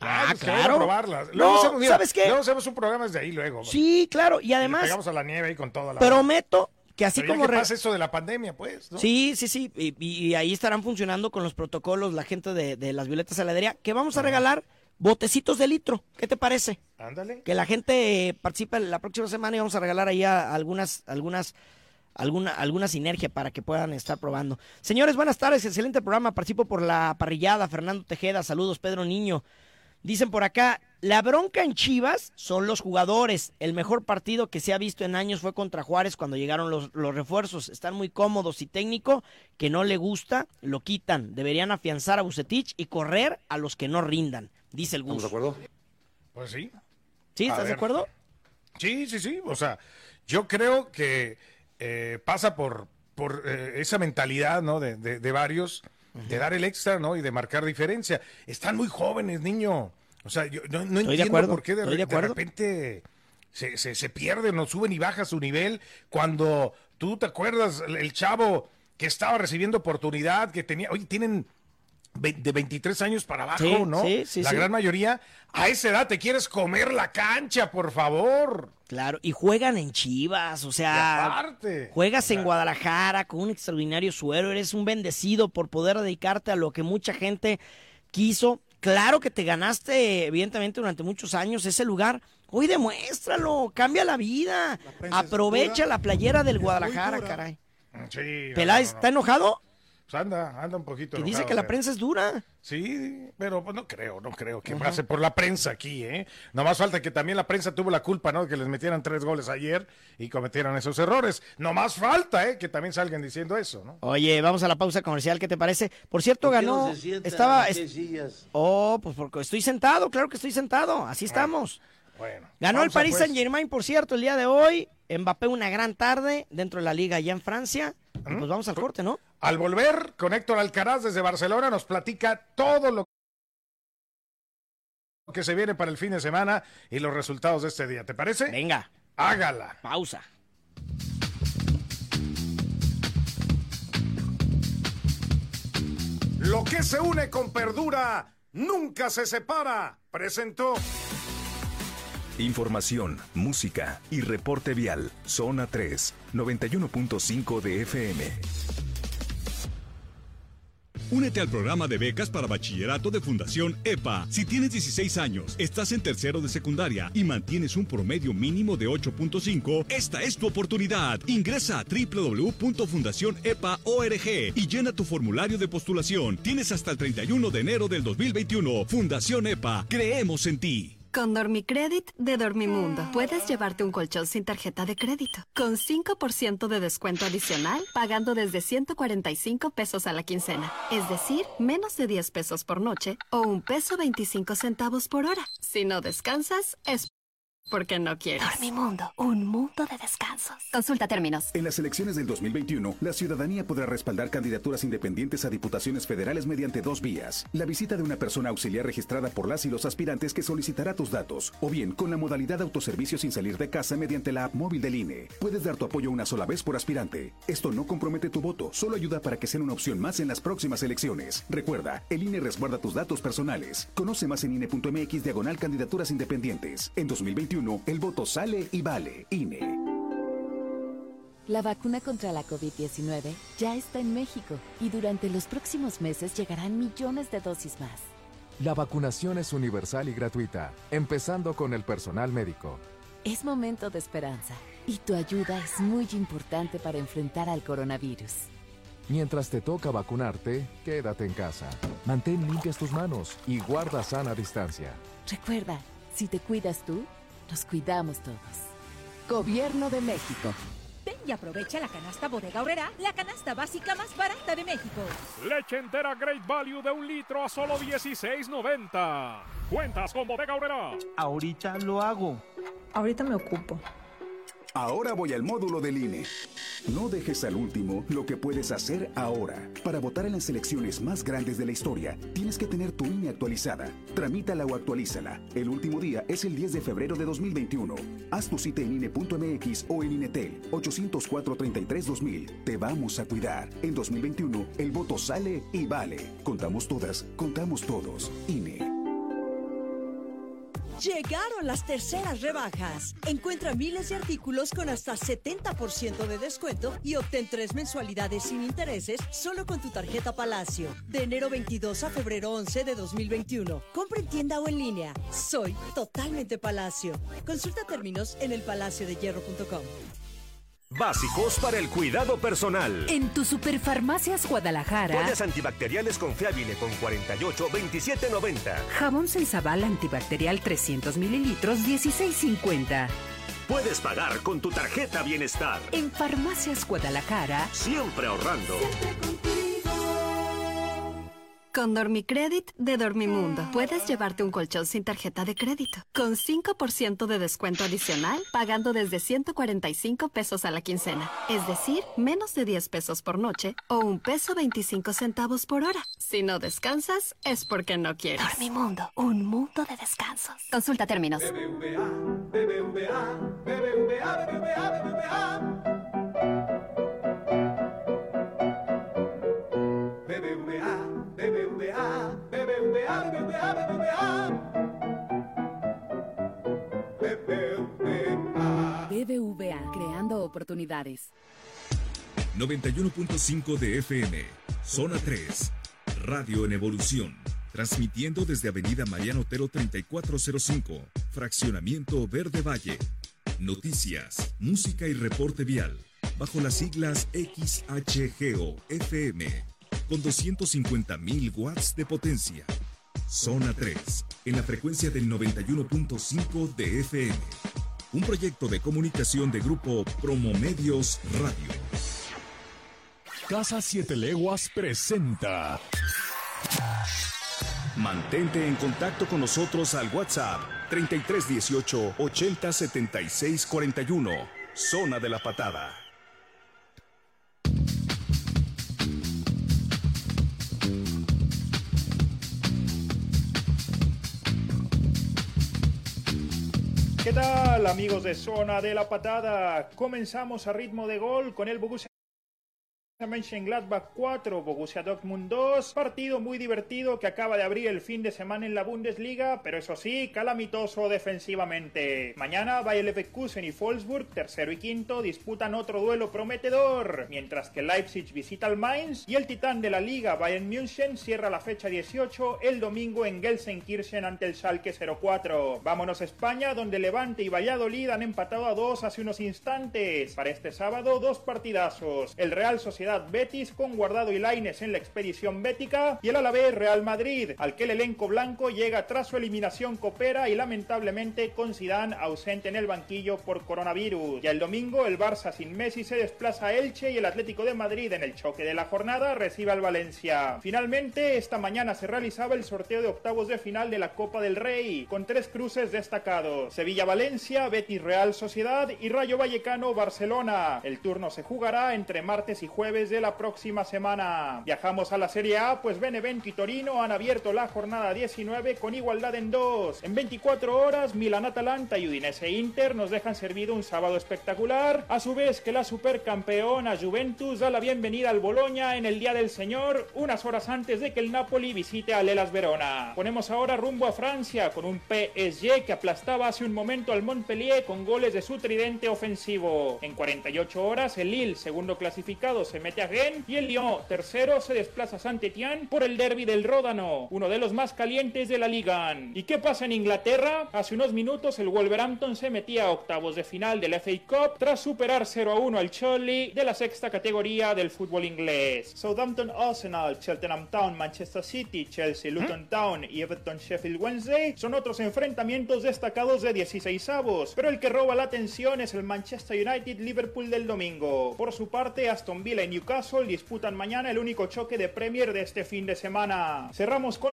Ah, pues que vaya claro. Probarlas. No, Luego hacemos, mira, ¿sabes qué? Luego hacemos un programa desde ahí luego. Sí, claro, y Y le además, pegamos a la nieve ahí con toda la. prometo que así Pero ya como... que pasa eso de la pandemia, pues. ¿no? Sí, sí, sí. Y, y- y ahí estarán funcionando con los protocolos la gente de, de las violetas heladería, que vamos a regalar botecitos de litro. ¿Qué te parece? Ándale. Que la gente eh, participe la próxima semana y vamos a regalar ahí a- algunas, algunas, alguna, alguna sinergia para que puedan estar probando. Señores, buenas tardes, excelente programa. Participo por la parrillada. Fernando Tejeda, saludos, Pedro Niño. Dicen por acá, la bronca en Chivas son los jugadores. El mejor partido que se ha visto en años fue contra Juárez cuando llegaron los, los refuerzos. Están muy cómodos y técnico que no le gusta, lo quitan. Deberían afianzar a Bucetich y correr a los que no rindan, dice el Gus. ¿Estamos de acuerdo? Pues sí. ¿Sí? A ¿Estás de acuerdo? Sí, sí, sí. O sea, yo creo que eh, pasa por, por eh, esa mentalidad, ¿no? De, de- de varios, de dar el extra, ¿no? Y de marcar diferencia. Están muy jóvenes, niño. O sea, yo no, entiendo acuerdo, por qué de, repente se, se, se pierden, no suben y baja su nivel. Cuando tú te acuerdas, el, chavo que estaba recibiendo oportunidad, que tenía, oye, tienen de 23 años para abajo, Sí, ¿no? sí, sí, la sí. gran mayoría, a esa edad te quieres comer la cancha, por favor. Claro, y juegan en Chivas, o sea, aparte, juegas en Guadalajara con un extraordinario suero, eres un bendecido por poder dedicarte a lo que mucha gente quiso. Claro que te ganaste, evidentemente, durante muchos años ese lugar. Hoy demuéstralo, cambia la vida. Aprovecha la playera del Guadalajara, caray. Sí, no, Peláez, no, no. ¿está enojado? Pues anda, anda un poquito Que dice que la pero- prensa es dura. Sí, pero pues, no creo, no creo que pase por la prensa aquí, ¿eh? Nomás falta que también la prensa tuvo la culpa, ¿no? De que les metieran tres goles ayer y cometieran esos errores. Nomás falta, ¿eh? Que también salgan diciendo eso, ¿no? Oye, vamos a la pausa comercial, ¿qué te parece? Por cierto, ¿Por qué ganó. no se estaba. ¿Qué est- Oh, pues porque estoy sentado, claro que estoy sentado. Así estamos. Bueno. Ganó el Paris pues. Saint Germain, por cierto, el día de hoy. Mbappé una gran tarde dentro de la liga allá en Francia. Y pues vamos al corte, ¿no? Al volver, con Héctor Alcaraz desde Barcelona nos platica todo lo que se viene para el fin de semana y los resultados de este día. ¿Te parece? Venga. Hágala. Pausa. Lo que se une con Perdura nunca se separa. Presentó. Información, música y reporte vial. Zona 3, 91.5 de FM. Únete al programa de becas para bachillerato de Fundación EPA. Si tienes 16 años, estás en tercero de secundaria y mantienes un promedio mínimo de 8.5, esta es tu oportunidad. Ingresa a www.fundacionepa.org y llena tu formulario de postulación. Tienes hasta el 31 de enero del 2021. Fundación EPA, creemos en ti. Con Dormicredit de Dormimundo, puedes llevarte un colchón sin tarjeta de crédito, con 5% de descuento adicional, pagando desde 145 pesos a la quincena. Es decir, menos de 10 pesos por noche o un peso 25 centavos por hora. Si no descansas, es porque no quieres. Dormimundo, un mundo de descansos. Consulta términos. En las elecciones del 2021, la ciudadanía podrá respaldar candidaturas independientes a diputaciones federales mediante dos vías. La visita de una persona auxiliar registrada por las y los aspirantes que solicitará tus datos, o bien con la modalidad autoservicio sin salir de casa mediante la app móvil del INE. Puedes dar tu apoyo una sola vez por aspirante. Esto no compromete tu voto, solo ayuda para que sea una opción más en las próximas elecciones. Recuerda, el INE resguarda tus datos personales. Conoce más en INE.mx diagonal candidaturas independientes. En 2021, el voto sale y vale. INE. La vacuna contra la COVID-19 ya está en México y durante los próximos meses llegarán millones de dosis más. La vacunación es universal y gratuita, empezando con el personal médico. Es momento de esperanza. Y tu ayuda es muy importante para enfrentar al coronavirus. Mientras te toca vacunarte, quédate en casa. Mantén limpias tus manos y guarda sana distancia. Recuerda, si te cuidas tú, nos cuidamos todos. Gobierno de México. Ven y aprovecha la canasta Bodega Horrera, la canasta básica más barata de México. Leche entera Great Value de un litro a solo 16.90. Cuentas con Bodega Horrera. Ahorita lo hago. Ahorita me ocupo. Ahora voy al módulo del INE. No dejes al último lo que puedes hacer ahora. Para votar en las elecciones más grandes de la historia, tienes que tener tu INE actualizada. Tramítala o actualízala. El último día es el 10 de febrero de 2021. Haz tu cita en INE.mx o en INETEL 804-33-2000. Te vamos a cuidar. En 2021, el voto sale y vale. Contamos todas, contamos todos. INE. Llegaron las terceras rebajas. Encuentra miles de artículos con hasta 70% de descuento y obtén tres mensualidades sin intereses solo con tu tarjeta Palacio. De enero 22 a febrero 11 de 2021. Compra en tienda o en línea. Soy totalmente Palacio. Consulta términos en elpalaciodehierro.com. Básicos para el cuidado personal. En tu Superfarmacias Guadalajara. Toallas antibacteriales confiable con 48, 27, 90. Jabón Sensabal antibacterial 300 mililitros, 16.50. Puedes pagar con tu tarjeta Bienestar. En Farmacias Guadalajara. Siempre ahorrando. Con Dormicredit de Dormimundo, puedes llevarte un colchón sin tarjeta de crédito, con 5% de descuento adicional, pagando desde 145 pesos a la quincena, es decir, menos de 10 pesos por noche o un peso 25 centavos por hora. Si no descansas, es porque no quieres. Dormimundo, un mundo de descansos. Consulta términos. BBVA, BBVA, BBVA, BBVA, BBVA. Oportunidades. 91.5 de FM, Zona 3, Radio en Evolución, transmitiendo desde Avenida Mariano Otero 3405, Fraccionamiento Verde Valle. Noticias, música y reporte vial, bajo las siglas XHGO FM, con 250.000 watts de potencia. Zona 3, en la frecuencia del 91.5 de FM. Un proyecto de comunicación de grupo Promomedios Radio. Casa Siete Leguas presenta. Mantente en contacto con nosotros al WhatsApp 3318 80 76 41. Zona de la Patada. ¿Qué tal amigos de Zona de la Patada? Comenzamos a ritmo de gol con el Borussia Mönchengladbach 4, Borussia Dortmund 2, partido muy divertido que acaba de abrir el fin de semana en la Bundesliga, pero eso sí, calamitoso defensivamente. Mañana Bayer Leverkusen y Wolfsburg, tercero y quinto, disputan otro duelo prometedor, mientras que Leipzig visita al Mainz y el titán de la liga Bayern München cierra la fecha 18 el domingo en Gelsenkirchen ante el Schalke 04. Vámonos a España, donde Levante y Valladolid han empatado a dos hace unos instantes. Para este sábado, dos partidazos. El Real Sociedad Betis con Guardado y Laines en la expedición bética y el Alavés Real Madrid, al que el elenco blanco llega tras su eliminación copera y lamentablemente con Zidane ausente en el banquillo por coronavirus. Ya el domingo el Barça sin Messi se desplaza a Elche y el Atlético de Madrid en el choque de la jornada recibe al Valencia. Finalmente esta mañana se realizaba el sorteo de octavos de final de la Copa del Rey con tres cruces destacados: Sevilla-Valencia, Betis Real Sociedad y Rayo Vallecano Barcelona. El turno se jugará entre martes y jueves de la próxima semana. Viajamos a la Serie A, pues Benevento y Torino han abierto la jornada 19 con igualdad en dos. En 24 horas, Milan Atalanta y Udinese Inter nos dejan servido un sábado espectacular. A su vez que la supercampeona Juventus da la bienvenida al Boloña en el Día del Señor, unas horas antes de que el Napoli visite a Lelas Verona. Ponemos ahora rumbo a Francia con un PSG que aplastaba hace un momento al Montpellier con goles de su tridente ofensivo. En 48 horas, el Lille, segundo clasificado, se mete a Rennes y el Lyon, tercero, se desplaza a Saint-Étienne por el derby del Ródano, uno de los más calientes de la liga. ¿Y qué pasa en Inglaterra? Hace unos minutos el Wolverhampton se metía a octavos de final del FA Cup tras superar 0 a 1 al Chorley de la sexta categoría del fútbol inglés. Southampton Arsenal, Cheltenham Town, Manchester City, Chelsea, Luton Town y Everton Sheffield Wednesday son otros enfrentamientos destacados de 16 avos, pero el que roba la atención es el Manchester United Liverpool del domingo. Por su parte, Aston Villa y Newcastle disputan mañana el único choque de Premier de este fin de semana. Cerramos con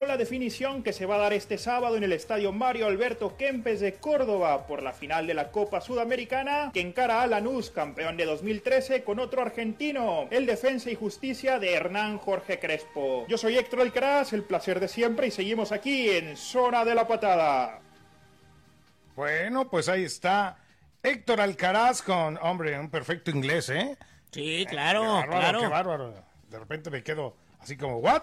la definición que se va a dar este sábado en el estadio Mario Alberto Kempes de Córdoba por la final de la Copa Sudamericana que encara a Lanús, campeón de 2013, con otro argentino, el defensa y justicia de Hernán Jorge Crespo. Yo soy Héctor Alcaraz, el placer de siempre y seguimos aquí en Zona de la Patada. Bueno, pues ahí está Héctor Alcaraz con, hombre, un perfecto inglés, ¿eh? Sí, claro, Qué bárbaro, claro. qué bárbaro. De repente me quedo así como, ¿what?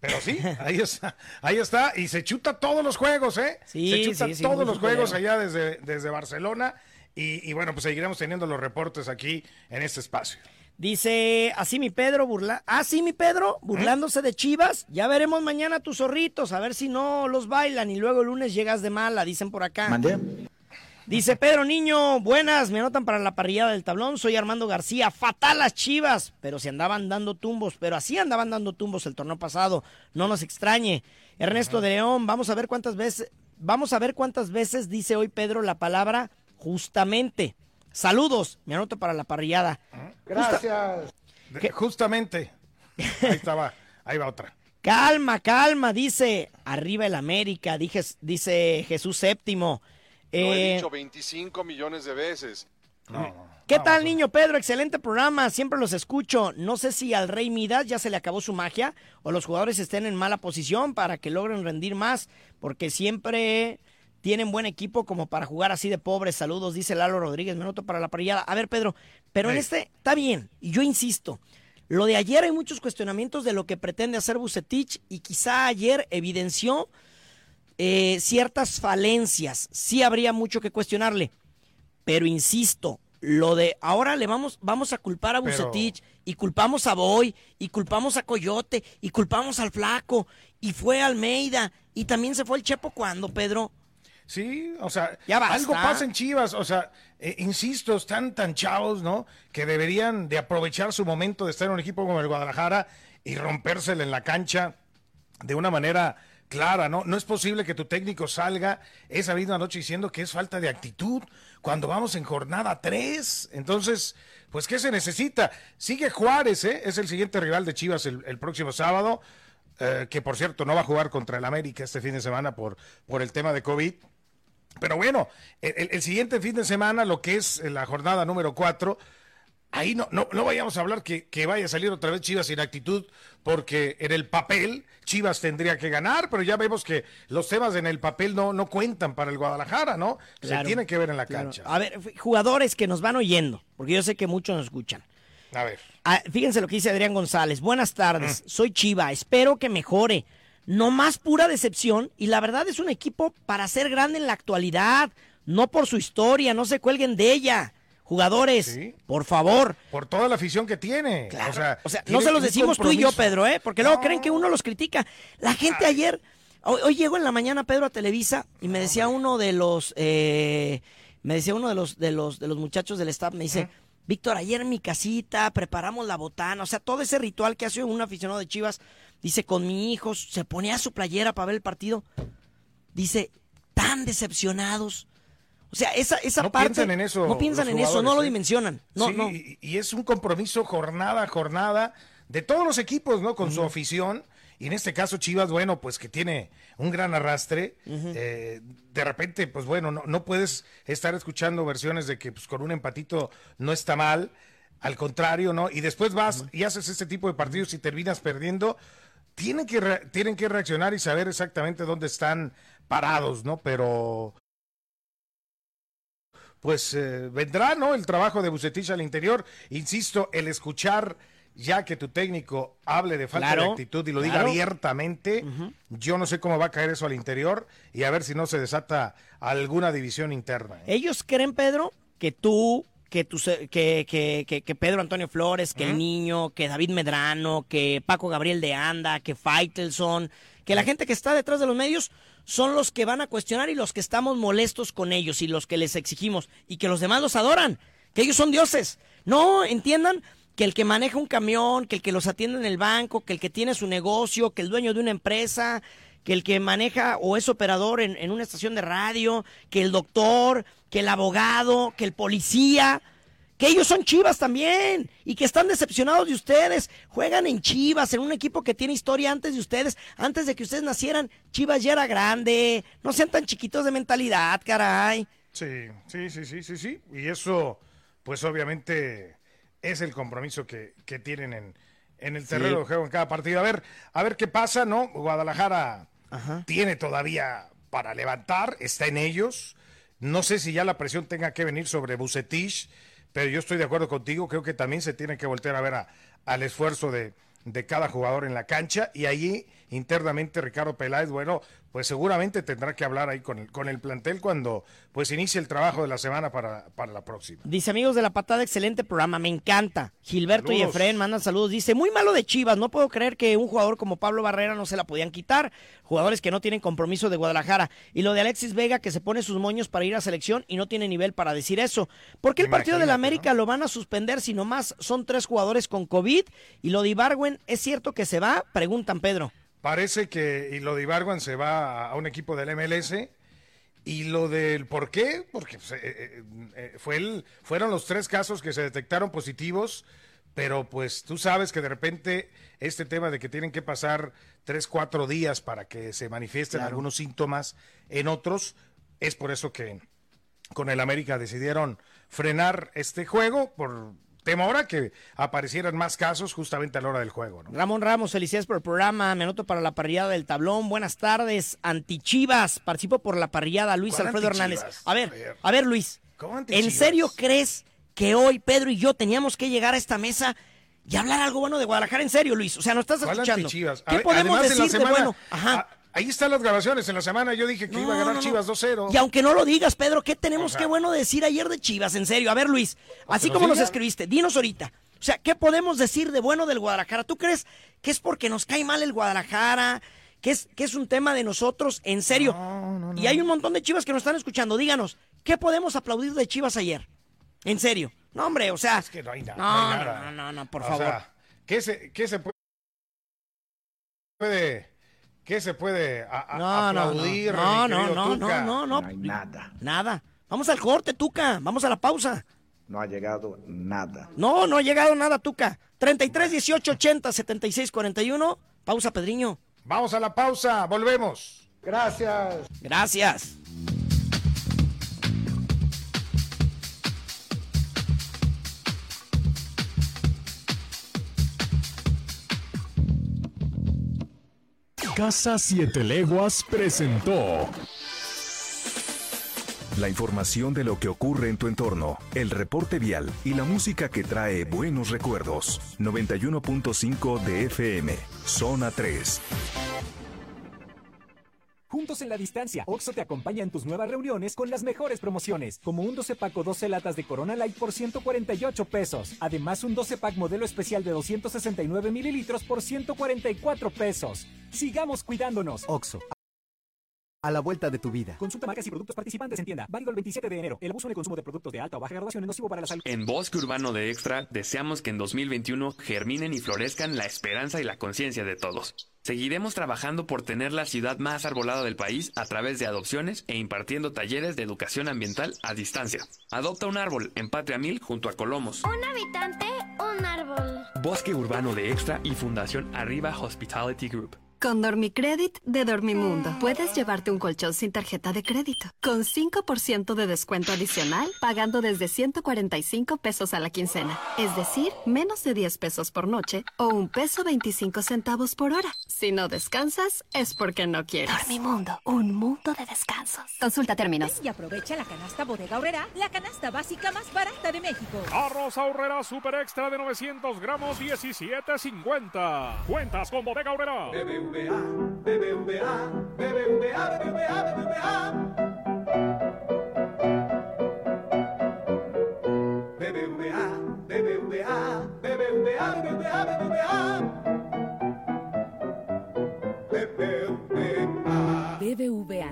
Pero sí, ahí está, ahí está, y se chuta todos los juegos, ¿eh? Sí, se chuta sí, sí, todos los juegos allá desde, desde Barcelona, y, y bueno, pues seguiremos teniendo los reportes aquí en este espacio. Dice, así mi Pedro, burla. Ah, sí, mi Pedro, burlándose de Chivas. Ya veremos mañana tus zorritos, a ver si no los bailan y luego el lunes llegas de mala, dicen por acá. Dice Pedro Niño, buenas, me anotan para la parrillada del tablón, soy Armando García, fatal las chivas, pero se andaban dando tumbos, pero así andaban dando tumbos el torneo pasado, no nos extrañe. Ernesto de León, vamos a ver cuántas veces, vamos a ver cuántas veces dice hoy Pedro la palabra justamente. Saludos, me anoto para la parrillada. Gracias. justamente. Ahí estaba, ahí va otra. Calma, calma, dice arriba el América, dije, dice Jesús Séptimo. Lo he Eh, dicho 25 millones de veces. ¿Qué tal, niño Pedro? Excelente programa, siempre los escucho. No sé si al Rey Midas ya se le acabó su magia o los jugadores estén en mala posición para que logren rendir más, porque siempre tienen buen equipo como para jugar así de pobres. Saludos, dice Lalo Rodríguez, me noto para la parrillada. A ver, Pedro, pero en este está bien, y yo insisto. Lo de ayer hay muchos cuestionamientos de lo que pretende hacer Bucetich y quizá ayer evidenció eh, ciertas falencias. Sí habría mucho que cuestionarle. Pero insisto, lo de ahora le vamos, vamos a culpar a Pero- Bucetich y culpamos a Boy y culpamos a Coyote y culpamos al Flaco y fue Almeida y también se fue el Chepo cuando, Pedro. Sí, o sea, Ya algo pasa en Chivas, o sea, eh, insisto, están tan chavos, ¿no? Que deberían de aprovechar su momento de estar en un equipo como el Guadalajara y rompérsela en la cancha de una manera clara, ¿no? No es posible que tu técnico salga esa misma noche diciendo que es falta de actitud cuando vamos en jornada 3. Entonces, pues, ¿qué se necesita? Sigue Juárez, ¿eh? Es el siguiente rival de Chivas el, próximo sábado, eh, que por cierto no va a jugar contra el América este fin de semana por, por el tema de COVID. Pero bueno, el, el- el siguiente fin de semana, lo que es la jornada número 4, ahí no, no, no vayamos a hablar que, que vaya a salir otra vez Chivas sin actitud, porque en el papel Chivas tendría que ganar, pero ya vemos que los temas en el papel no, no cuentan para el Guadalajara, ¿no? Se tiene que ver en la claro. cancha. A ver, jugadores que nos van oyendo, porque yo sé que muchos nos escuchan. A ver. Ah, fíjense lo que dice Adrián González. Buenas tardes, soy Chiva, espero que mejore. No más pura decepción y la verdad es un equipo para ser grande en la actualidad, no por su historia, no se cuelguen de ella. Jugadores, por favor. Por toda la afición que tiene. O sea, O sea, no se los decimos tú y yo. Pedro, ¿eh? Porque luego creen que uno los critica. La gente ayer, hoy, hoy llegó en la mañana Pedro a Televisa y me decía uno de los, eh, me decía uno de los, de los, de los muchachos del staff, me dice, Víctor, ayer en mi casita preparamos la botana, o sea, todo ese ritual que hace un aficionado de Chivas, dice, con mi hijo, se ponía su playera para ver el partido, dice, tan decepcionados. O sea, esa, esa no parte. piensan en eso. No piensan en eso, no lo ¿eh? dimensionan. No, Sí, no. Y, y es un compromiso jornada a jornada de todos los equipos, ¿no? Con su afición. Y en este caso Chivas, bueno, pues que tiene un gran arrastre. eh, de repente, pues bueno, no, no puedes estar escuchando versiones de que pues, con un empatito no está mal. Al contrario, ¿no? Y después vas y haces este tipo de partidos y terminas perdiendo. Tienen que, re- tienen que reaccionar y saber exactamente dónde están parados, ¿no? Pero pues eh, vendrá, ¿no? El trabajo de Bucetich al interior. Insisto, el escuchar ya que tu técnico hable de falta Claro, de actitud y lo diga abiertamente, yo no sé cómo va a caer eso al interior y a ver si no se desata alguna división interna. ¿eh? Ellos creen, Pedro, que tú, que, que, que, que, que Pedro Antonio Flores, que el niño, que David Medrano, que Paco Gabriel de Anda, que Faitelson, que la gente que está detrás de los medios son los que van a cuestionar y los que estamos molestos con ellos y los que les exigimos y que los demás los adoran, que ellos son dioses. No, entiendan que el que maneja un camión, que el que los atiende en el banco, que el que tiene su negocio, que el dueño de una empresa, que el que maneja o es operador en, en una estación de radio, que el doctor, que el abogado, que el policía, que ellos son chivas también y que están decepcionados de ustedes. Juegan en chivas, en un equipo que tiene historia antes de ustedes, antes de que ustedes nacieran. Chivas ya era grande, no sean tan chiquitos de mentalidad, caray. Sí, sí, sí, sí, sí, sí. Y eso, pues obviamente es el compromiso que, que tienen en, en el terreno Sí. de juego en cada partido. A ver, a ver qué pasa, ¿no? Guadalajara tiene todavía para levantar, está en ellos. No sé si ya la presión tenga que venir sobre Bucetich, pero yo estoy de acuerdo contigo. Creo que también se tiene que voltear a ver a- al esfuerzo de, de cada jugador en la cancha. Y allí, internamente, Ricardo Peláez, bueno, pues seguramente tendrá que hablar ahí con el, con el plantel cuando pues inicie el trabajo de la semana para, para la próxima. Dice amigos de la patada, excelente programa, me encanta. Gilberto y. Efren mandan saludos. Dice, muy malo de Chivas, no puedo creer que un jugador como Pablo Barrera no se la podían quitar. Jugadores que no tienen compromiso de Guadalajara. Y lo de Alexis Vega que se pone sus moños para ir a selección y no tiene nivel para decir eso. ¿Por qué el partido de la América lo van a suspender si nomás son tres jugadores con COVID? Y lo de Ibargüen, ¿es cierto que se va? Preguntan Pedro. Parece que y lo de Ibargüen se va a, a un equipo del MLS. Y lo del por qué, porque pues, eh, eh, eh, fue el, fueron los tres casos que se detectaron positivos, pero pues tú sabes que de repente este tema de que tienen que pasar tres, cuatro días para que se manifiesten Claro. algunos síntomas en otros, es por eso que con el América decidieron frenar este juego por temor a que aparecieran más casos justamente a la hora del juego. ¿no? Ramón Ramos, felicidades por el programa. Me anoto para la parrillada del tablón. Buenas tardes. Antichivas. Participo por la parrillada. Luis ¿Cuál Alfredo? Hernández. A ver, A ver. a ver, Luis. ¿Cómo ¿En serio crees que hoy Pedro y yo teníamos que llegar a esta mesa y hablar algo bueno de Guadalajara? En serio, Luis. O sea, ¿no estás ¿Cuál escuchando? ¿Qué ver, podemos decir de bueno? Ajá. a- ahí están las grabaciones. En la semana yo dije que iba a No, ganar no, no. Chivas 2-0. Y aunque no lo digas, Pedro, ¿qué tenemos O sea- que bueno decir ayer de Chivas? En serio, a ver, Luis, así nos como nos escribiste, dinos ahorita. O sea, ¿qué podemos decir de bueno del Guadalajara? ¿Tú crees que es porque nos cae mal el Guadalajara? ¿Que es, que es un tema de nosotros? En serio. Y hay un montón de Chivas que nos están escuchando. Díganos, ¿qué podemos aplaudir de Chivas ayer? En serio. No, hombre, o sea. Es que no hay. No, no, no, nada. no, no, no, por O favor. sea, ¿qué se, qué se puede, qué se puede a- a- No, no, aplaudir? no, no, no, Tuca? no, no, no. nada. Nada. Vamos al corte, Tuca. Vamos a la pausa. No ha llegado nada. No, no ha llegado nada, Tuca. 33 18 80 76 41. Pausa, Pedriño. Vamos a la pausa, volvemos. Gracias. Gracias. Casa Siete Leguas presentó. La información de lo que ocurre en tu entorno, el reporte vial y la música que trae buenos recuerdos. 91.5 de FM, Zona 3. Juntos en la distancia, Oxo te acompaña en tus nuevas reuniones con las mejores promociones, como un 12 pack o 12 latas de Corona Light por 148 pesos. Además, un 12 pack modelo especial de 269 mililitros por 144 pesos. Sigamos cuidándonos. Oxo. A la vuelta de tu vida. Consulta marcas y productos participantes en tienda. Válido el 27 de enero. El abuso en el consumo de productos de alta o baja graduación es nocivo para la salud. En Bosque Urbano de Extra deseamos que en 2021 germinen y florezcan la esperanza y la conciencia de todos. Seguiremos trabajando por tener la ciudad más arbolada del país a través de adopciones e impartiendo talleres de educación ambiental a distancia. Adopta un árbol en Patria Mil junto a Colomos. Un habitante, un árbol. Bosque Urbano de Extra y Fundación Arriba Hospitality Group. Con Dormicredit de Dormimundo, puedes llevarte un colchón sin tarjeta de crédito, con 5% de descuento adicional, pagando desde 145 pesos a la quincena. Es decir, menos de 10 pesos por noche o un peso 25 centavos por hora. Si no descansas, es porque no quieres. Dormimundo, un mundo de descansos. Consulta términos. Y aprovecha la canasta Bodega Aurrera, la canasta básica más barata de México. Arroz ahorrera super extra de 900 gramos 17.50. Cuentas con Bodega Aurrera. BBVA, BBVA, BBVA, BBVA, BBVA. BBVA, BBVA, BBVA, BBVA. BBVA,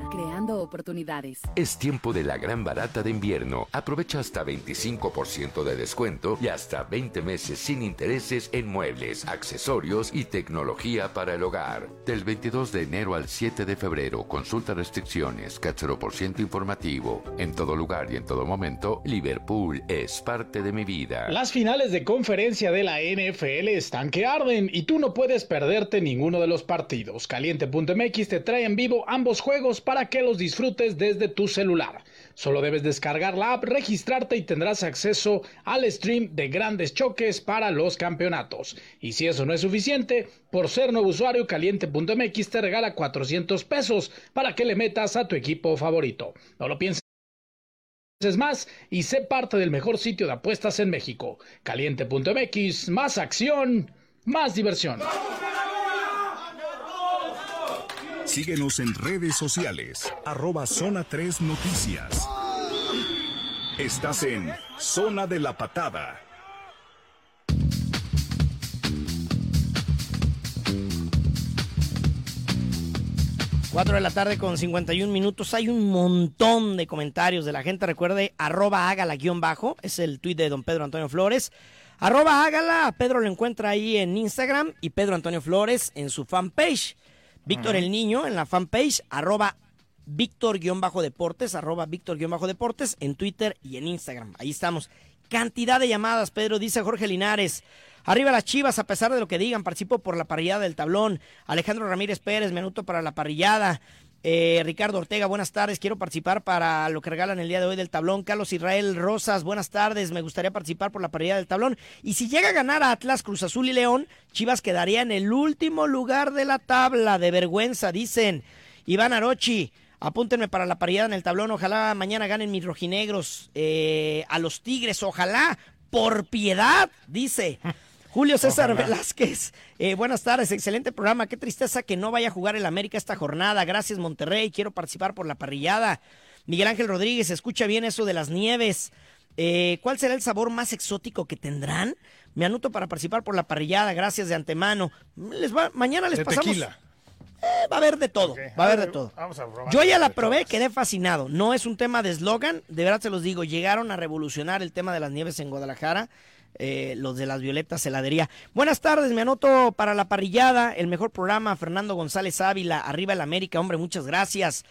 oportunidades. Es tiempo de la gran barata de invierno. Aprovecha hasta 25% de descuento y hasta 20 meses sin intereses en muebles, accesorios y tecnología para el hogar. Del 22 de enero al 7 de febrero, consulta restricciones, por ciento informativo. En todo lugar y en todo momento, Liverpool es parte de mi vida. Las finales de conferencia de la NFL están que arden y tú no puedes perderte ninguno de los partidos. Caliente.mx te trae en vivo ambos juegos para que los disfrutes desde tu celular. Solo debes descargar la app, registrarte y tendrás acceso al stream de grandes choques para los campeonatos. Y si eso no es suficiente, por ser nuevo usuario, caliente.mx te regala 400 pesos para que le metas a tu equipo favorito. No lo pienses más y sé parte del mejor sitio de apuestas en México. Caliente.mx, más acción, más diversión. Síguenos en redes sociales. Arroba Zona 3 Noticias. Estás en Zona de la Patada. Cuatro de la tarde con 51 minutos. Hay un montón de comentarios de la gente. Recuerde, arroba hágala guion bajo. Es el tuit de don Pedro Antonio Flores. Arroba hágala. Pedro lo encuentra ahí en Instagram y Pedro Antonio Flores en su fanpage. Víctor el Niño en la fanpage, arroba Víctor-Deportes, arroba Víctor-Deportes en Twitter y en Instagram. Ahí estamos. Cantidad de llamadas, Pedro, dice Jorge Linares. Arriba las chivas, a pesar de lo que digan, participo por la parrillada del tablón. Alejandro Ramírez Pérez, minuto para la parrillada. Eh, Ricardo Ortega, buenas tardes. Quiero participar para lo que regalan el día de hoy del tablón. Carlos Israel Rosas, buenas tardes. Me gustaría participar por la parrilla del tablón. Y si llega a ganar Atlas, Cruz Azul y León, Chivas quedaría en el último lugar de la tabla. De vergüenza, dicen. Iván Arochi, apúntenme para la parrilla en el tablón. Ojalá mañana ganen mis rojinegros eh, a los Tigres. Ojalá, por piedad, dice. Julio César Velázquez, eh, buenas tardes, excelente programa. Qué tristeza que no vaya a jugar el América esta jornada. Gracias, Monterrey. Quiero participar por la parrillada. Miguel Ángel Rodríguez, escucha bien eso de las nieves. Eh, ¿Cuál será el sabor más exótico que tendrán? Me anoto para participar por la parrillada. Gracias de antemano. Les va, mañana les pasamos. Tequila. Eh, va a haber de todo, va a haber de todo. Yo ya la probé, quedé fascinado. No es un tema de eslogan, de verdad se los digo, llegaron a revolucionar el tema de las nieves en Guadalajara. Eh, los de las Violetas Heladería. Buenas tardes, me anoto para la parrillada, el mejor programa, Fernando González Ávila, arriba el América, hombre, muchas gracias.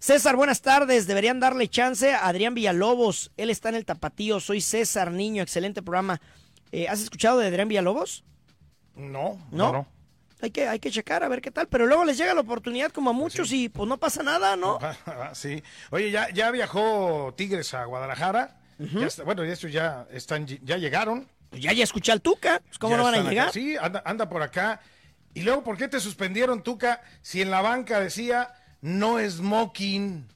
César, buenas tardes, deberían darle chance a Adrián Villalobos, él está en el tapatío, soy César Niño, excelente programa. Eh, ¿Has escuchado de Adrián Villalobos? No, no, no. Hay que, hay que checar a ver qué tal, pero luego les llega la oportunidad como a pues muchos y pues no pasa nada, ¿no? sí. Oye, ya, ya viajó Tigres a Guadalajara bueno, y eso ya están, ya llegaron. Pues ya, ya escuché al Tuca. Pues, ¿Cómo no van a llegar? Sí, anda, por acá. Y luego, ¿por qué te suspendieron, Tuca, si en la banca decía no smoking?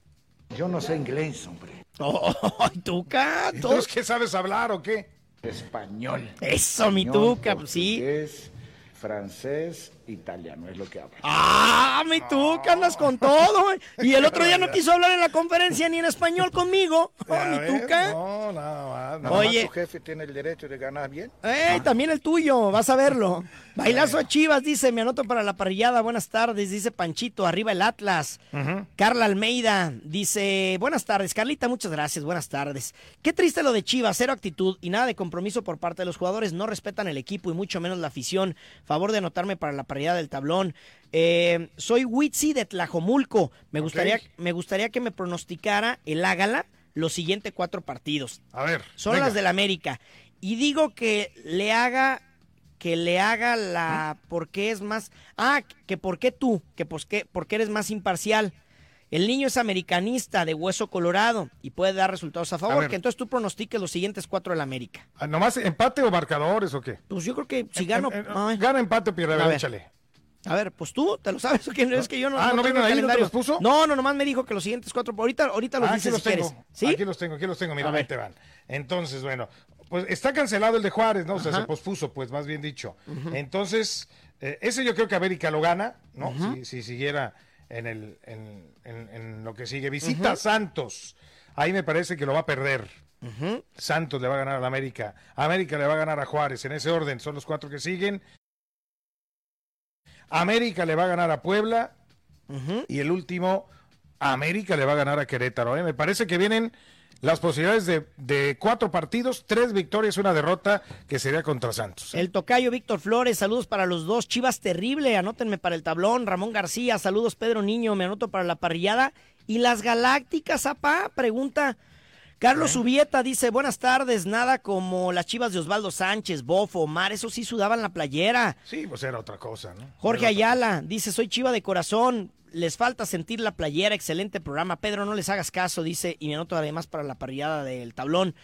Yo no sé inglés, hombre. Oh, Tuca. ¿Entonces qué sabes hablar o qué? Español. Eso, mi Tuca, pues sí. francés italiano, es lo que habla. ¡Ah, mi tú, que andas con todo! Y el otro día no quiso hablar en la conferencia ni en español conmigo. ¡Oh, mi tuca! No, nada más. Oye. tu jefe tiene el derecho de ganar bien. ¡Ey, también el tuyo! Vas a verlo. Bailazo a Chivas, dice, me anoto para la parrillada. Buenas tardes, dice Panchito, arriba el Atlas. Carla Almeida, dice, buenas tardes. Carlita, muchas gracias, buenas tardes. Qué triste lo de Chivas, cero actitud y nada de compromiso por parte de los jugadores. No respetan el equipo y mucho menos la afición. Favor de anotarme para la parrillada del tablón. Eh, soy Witsi de Tlajomulco. Me gustaría, me gustaría que me pronosticara el Ágala los siguientes cuatro partidos. A ver. Son las del América. Y digo que le haga que le haga la porque es más ah que por qué tú que pues que porque eres más imparcial el niño es americanista de hueso colorado y puede dar resultados a favor que entonces tú pronostiques los siguientes cuatro del América ah, nomás empate o marcadores o qué pues yo creo que si gano gana empate o pierde échale a ver, pues tú, ¿te lo sabes? ¿Quién es que yo no? Ah, ¿no, vienen ahí? ¿No te los puso? No, no, nomás me dijo que los siguientes cuatro. Ahorita, ahorita los ah, dices aquí los tengo. ¿Sí? Aquí los tengo, aquí los tengo. Mira, ahí te van. Entonces, bueno, pues está cancelado el de Juárez, ¿no? O sea, se pospuso, pues, más bien dicho. Entonces, eh, ese yo creo que América lo gana, ¿no? si, siguiera en, el, en, lo que sigue. Visita Santos. Ahí me parece que lo va a perder. Santos le va a ganar al América. América le va a ganar a Juárez. En ese orden son los cuatro que siguen. América le va a ganar a Puebla. Y el último, América le va a ganar a Querétaro. ¿eh? Me parece que vienen las posibilidades de, de, cuatro partidos, tres victorias, una derrota, que sería contra Santos. El tocayo Víctor Flores, saludos para los dos. Chivas terrible, anótenme para el tablón. Ramón García, saludos Pedro Niño, me anoto para la parrillada. ¿Y las galácticas, apá? Pregunta. Carlos Subieta dice, buenas tardes, nada como las chivas de Osvaldo Sánchez, Bofo, Omar, eso sí sudaban la playera. Sí, pues era otra cosa, ¿no? Jorge Ayala dice, soy chiva de corazón, les falta sentir la playera, excelente programa. Pedro, no les hagas caso, dice, y me anoto además para la parrillada del tablón.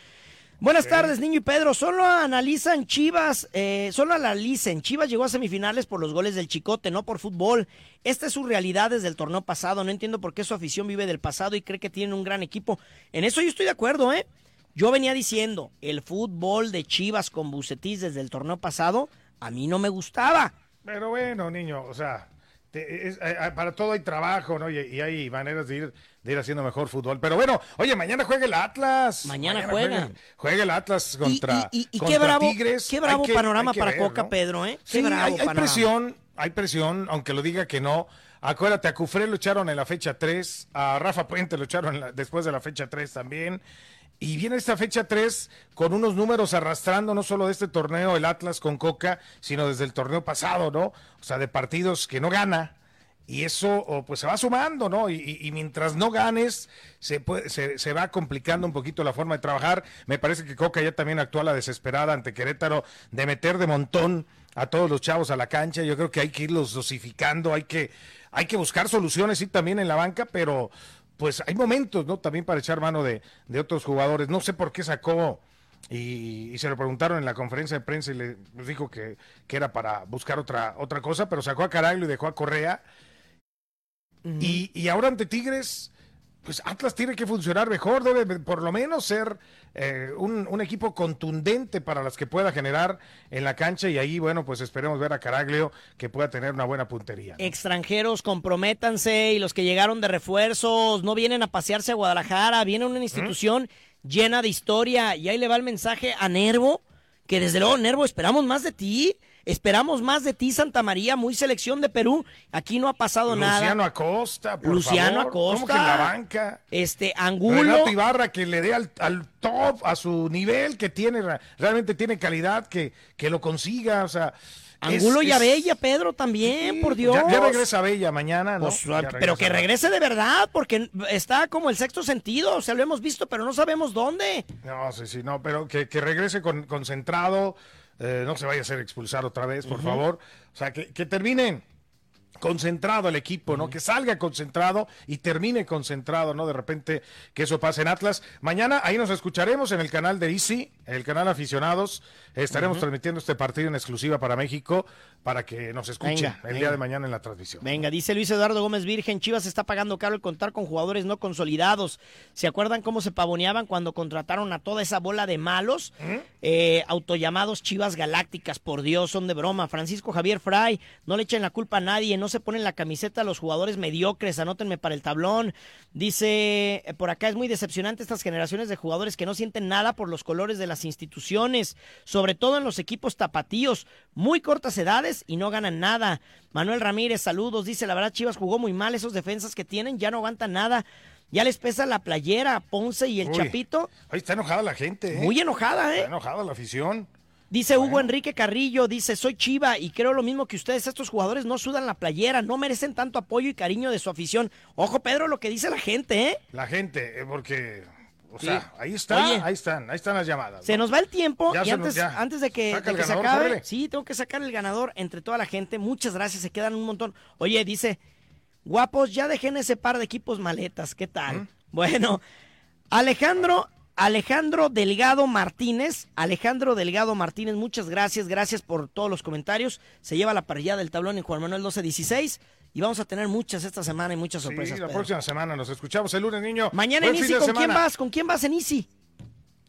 Buenas okay. tardes, Niño y Pedro. Solo analizan Chivas, eh, solo analicen. Chivas llegó a semifinales por los goles del Chicote, no por fútbol. Esta es su realidad desde el torneo pasado. No entiendo por qué su afición vive del pasado y cree que tienen un gran equipo. En eso yo estoy de acuerdo, ¿eh? Yo venía diciendo, el fútbol de Chivas con Bucetís desde el torneo pasado, a mí no me gustaba. Pero bueno, niño, o sea, te, es, eh, para todo hay trabajo, ¿no? Y, y, hay maneras de ir, de ir haciendo mejor fútbol. Pero bueno, oye, mañana juega el Atlas. Mañana, mañana juega. juega. Juega el Atlas contra, y, y, contra qué bravo, Tigres. Qué bravo que, panorama para ver, Coca, ¿no? Pedro, ¿eh? Qué Sí, bravo hay, hay panorama. presión, hay presión, aunque lo diga que no. Acuérdate, a Cufré lo echaron en la fecha 3, a Rafa Puente lo echaron la- después de la fecha 3 también. Y viene esta fecha 3 con unos números arrastrando no solo de este torneo, el Atlas con Coca, sino desde el torneo pasado, ¿no? O sea, de partidos que no gana. Y eso pues se va sumando, ¿no? Y, y- mientras no ganes, se, puede- se, se va complicando un poquito la forma de trabajar. Me parece que Coca ya también actúa la desesperada ante Querétaro de meter de montón a todos los chavos a la cancha. Yo creo que hay que irlos dosificando, hay que, hay que buscar soluciones, sí, también en la banca, pero pues hay momentos, ¿no? También para echar mano de, de otros jugadores. No sé por qué sacó y, y se lo preguntaron en la conferencia de prensa y le pues, dijo que, que era para buscar otra, otra cosa, pero sacó a Caraglio y dejó a Correa. y, y ahora ante Tigres, pues Atlas tiene que funcionar mejor, debe de, por lo menos ser eh, un, un equipo contundente para las que pueda generar en la cancha y ahí, bueno, pues esperemos ver a Caraglio que pueda tener una buena puntería. ¿no? Extranjeros, comprométanse y los que llegaron de refuerzos no vienen a pasearse a Guadalajara, viene una institución llena de historia y ahí le va el mensaje a Nervo, que desde luego Nervo esperamos más de ti, esperamos más de ti Santa María, muy selección de Perú, aquí no ha pasado Luciano nada. Acosta, por Luciano favor. Acosta. ¿Cómo que en la banca? Este Angulo, Renato Ibarra que le dé al, al top, a su nivel que tiene, realmente tiene calidad, que, que lo consiga, o sea. es- Angulo y es- Abella, Pedro también, por Dios. Ya, ya regresa Bella mañana, ¿no? Pues, pero que regrese de verdad, porque está como el sexto sentido, o sea, lo hemos visto, pero no sabemos dónde. No, sí, sí, no, pero que, que regrese con, concentrado, eh, no se vaya a hacer expulsar otra vez, por favor. O sea, que, que termine concentrado el equipo, ¿no? Que salga concentrado y termine concentrado, ¿no? De repente que eso pase en Atlas. Mañana ahí nos escucharemos en el canal de Easy, el canal Aficionados. Estaremos transmitiendo este partido en exclusiva para México para que nos escuchen Venga, el venga. día de mañana en la transmisión. Venga, dice Luis Eduardo Gómez Virgen, Chivas está pagando caro el contar con jugadores no consolidados. ¿Se acuerdan cómo se pavoneaban cuando contrataron a toda esa bola de malos? Eh, autollamados Chivas Galácticas, por Dios, son de broma. Francisco Javier Fray, no le echen la culpa a nadie, no se ponen la camiseta a los jugadores mediocres, anótenme para el tablón. Dice, eh, por acá es muy decepcionante estas generaciones de jugadores que no sienten nada por los colores de las instituciones, sobre todo en los equipos tapatíos, muy cortas edades y no ganan nada. Manuel Ramírez, saludos, dice, la verdad Chivas jugó muy mal, esos defensas que tienen ya no aguantan nada. Ya les pesa la playera Ponce y el Uy, Chapito. Ahí está enojada la gente, ¿eh? Muy enojada, ¿eh? Está enojada la afición. Dice Hugo Enrique Carrillo, dice, soy Chiva y creo lo mismo que ustedes, estos jugadores no sudan la playera, no merecen tanto apoyo y cariño de su afición. Ojo, Pedro, lo que dice la gente, ¿eh? La gente, eh, porque, o Sí. sea, ahí está, Oye. ahí están, ahí están las llamadas. Se ¿no? nos va el tiempo Ya y nos- antes, antes de que, de se acabe, sí, tengo que sacar el ganador entre toda la gente. Muchas gracias, se quedan un montón. Oye, dice, guapos, ya dejen ese par de equipos maletas, ¿qué tal? Bueno, Alejandro, Alejandro Delgado Martínez, Alejandro Delgado Martínez, muchas gracias, gracias por todos los comentarios. Se lleva la parrilla del tablón en Juan Manuel 1216 y vamos a tener muchas esta semana y muchas Sí, sorpresas. la Pedro. próxima semana nos escuchamos el lunes, niño. Mañana en Buen Easy, ¿con quién vas? ¿Con quién vas en Easy?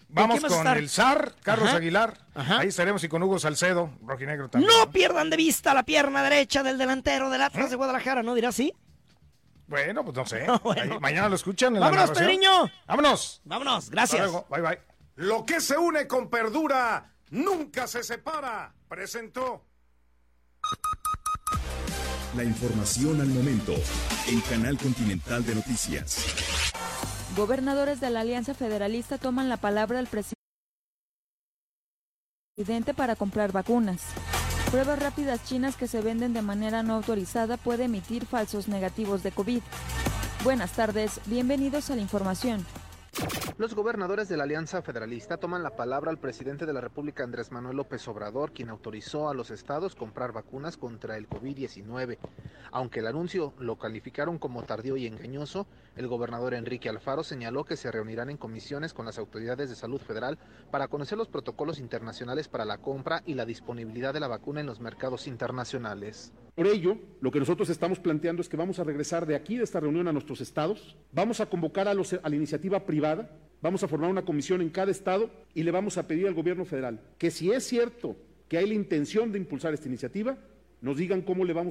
Vamos con el zar, Carlos Ajá. Aguilar. Ahí estaremos y con Hugo Salcedo, rojinegro también. No pierdan de vista la pierna derecha del delantero del Atlas de Guadalajara, ¿no dirá así? Bueno, pues no sé. Bueno. Ahí, mañana lo escuchan en la Vámonos, narración. Pedriño. Vámonos. Vámonos, gracias. luego. Bye, bye. Lo que se une con Perdura nunca se separa. Presentó. La información al momento en Canal Continental de Noticias. Gobernadores de la Alianza Federalista toman la palabra del presidente para comprar vacunas. Pruebas rápidas chinas que se venden de manera no autorizada puede emitir falsos negativos de COVID. Buenas tardes, bienvenidos a la información. Los gobernadores de la Alianza Federalista toman la palabra al presidente de la República Andrés Manuel López Obrador, quien autorizó a los estados comprar vacunas contra el COVID-19. Aunque el anuncio lo calificaron como tardío y engañoso, el gobernador Enrique Alfaro señaló que se reunirán en comisiones con las autoridades de salud federal para conocer los protocolos internacionales para la compra y la disponibilidad de la vacuna en los mercados internacionales. Por ello, lo que nosotros estamos planteando es que vamos a regresar de aquí, de esta reunión, a nuestros estados, vamos a convocar a, los, a la iniciativa privada, vamos a formar una comisión en cada estado y le vamos a pedir al gobierno federal que si es cierto que hay la intención de impulsar esta iniciativa, nos digan cómo le vamos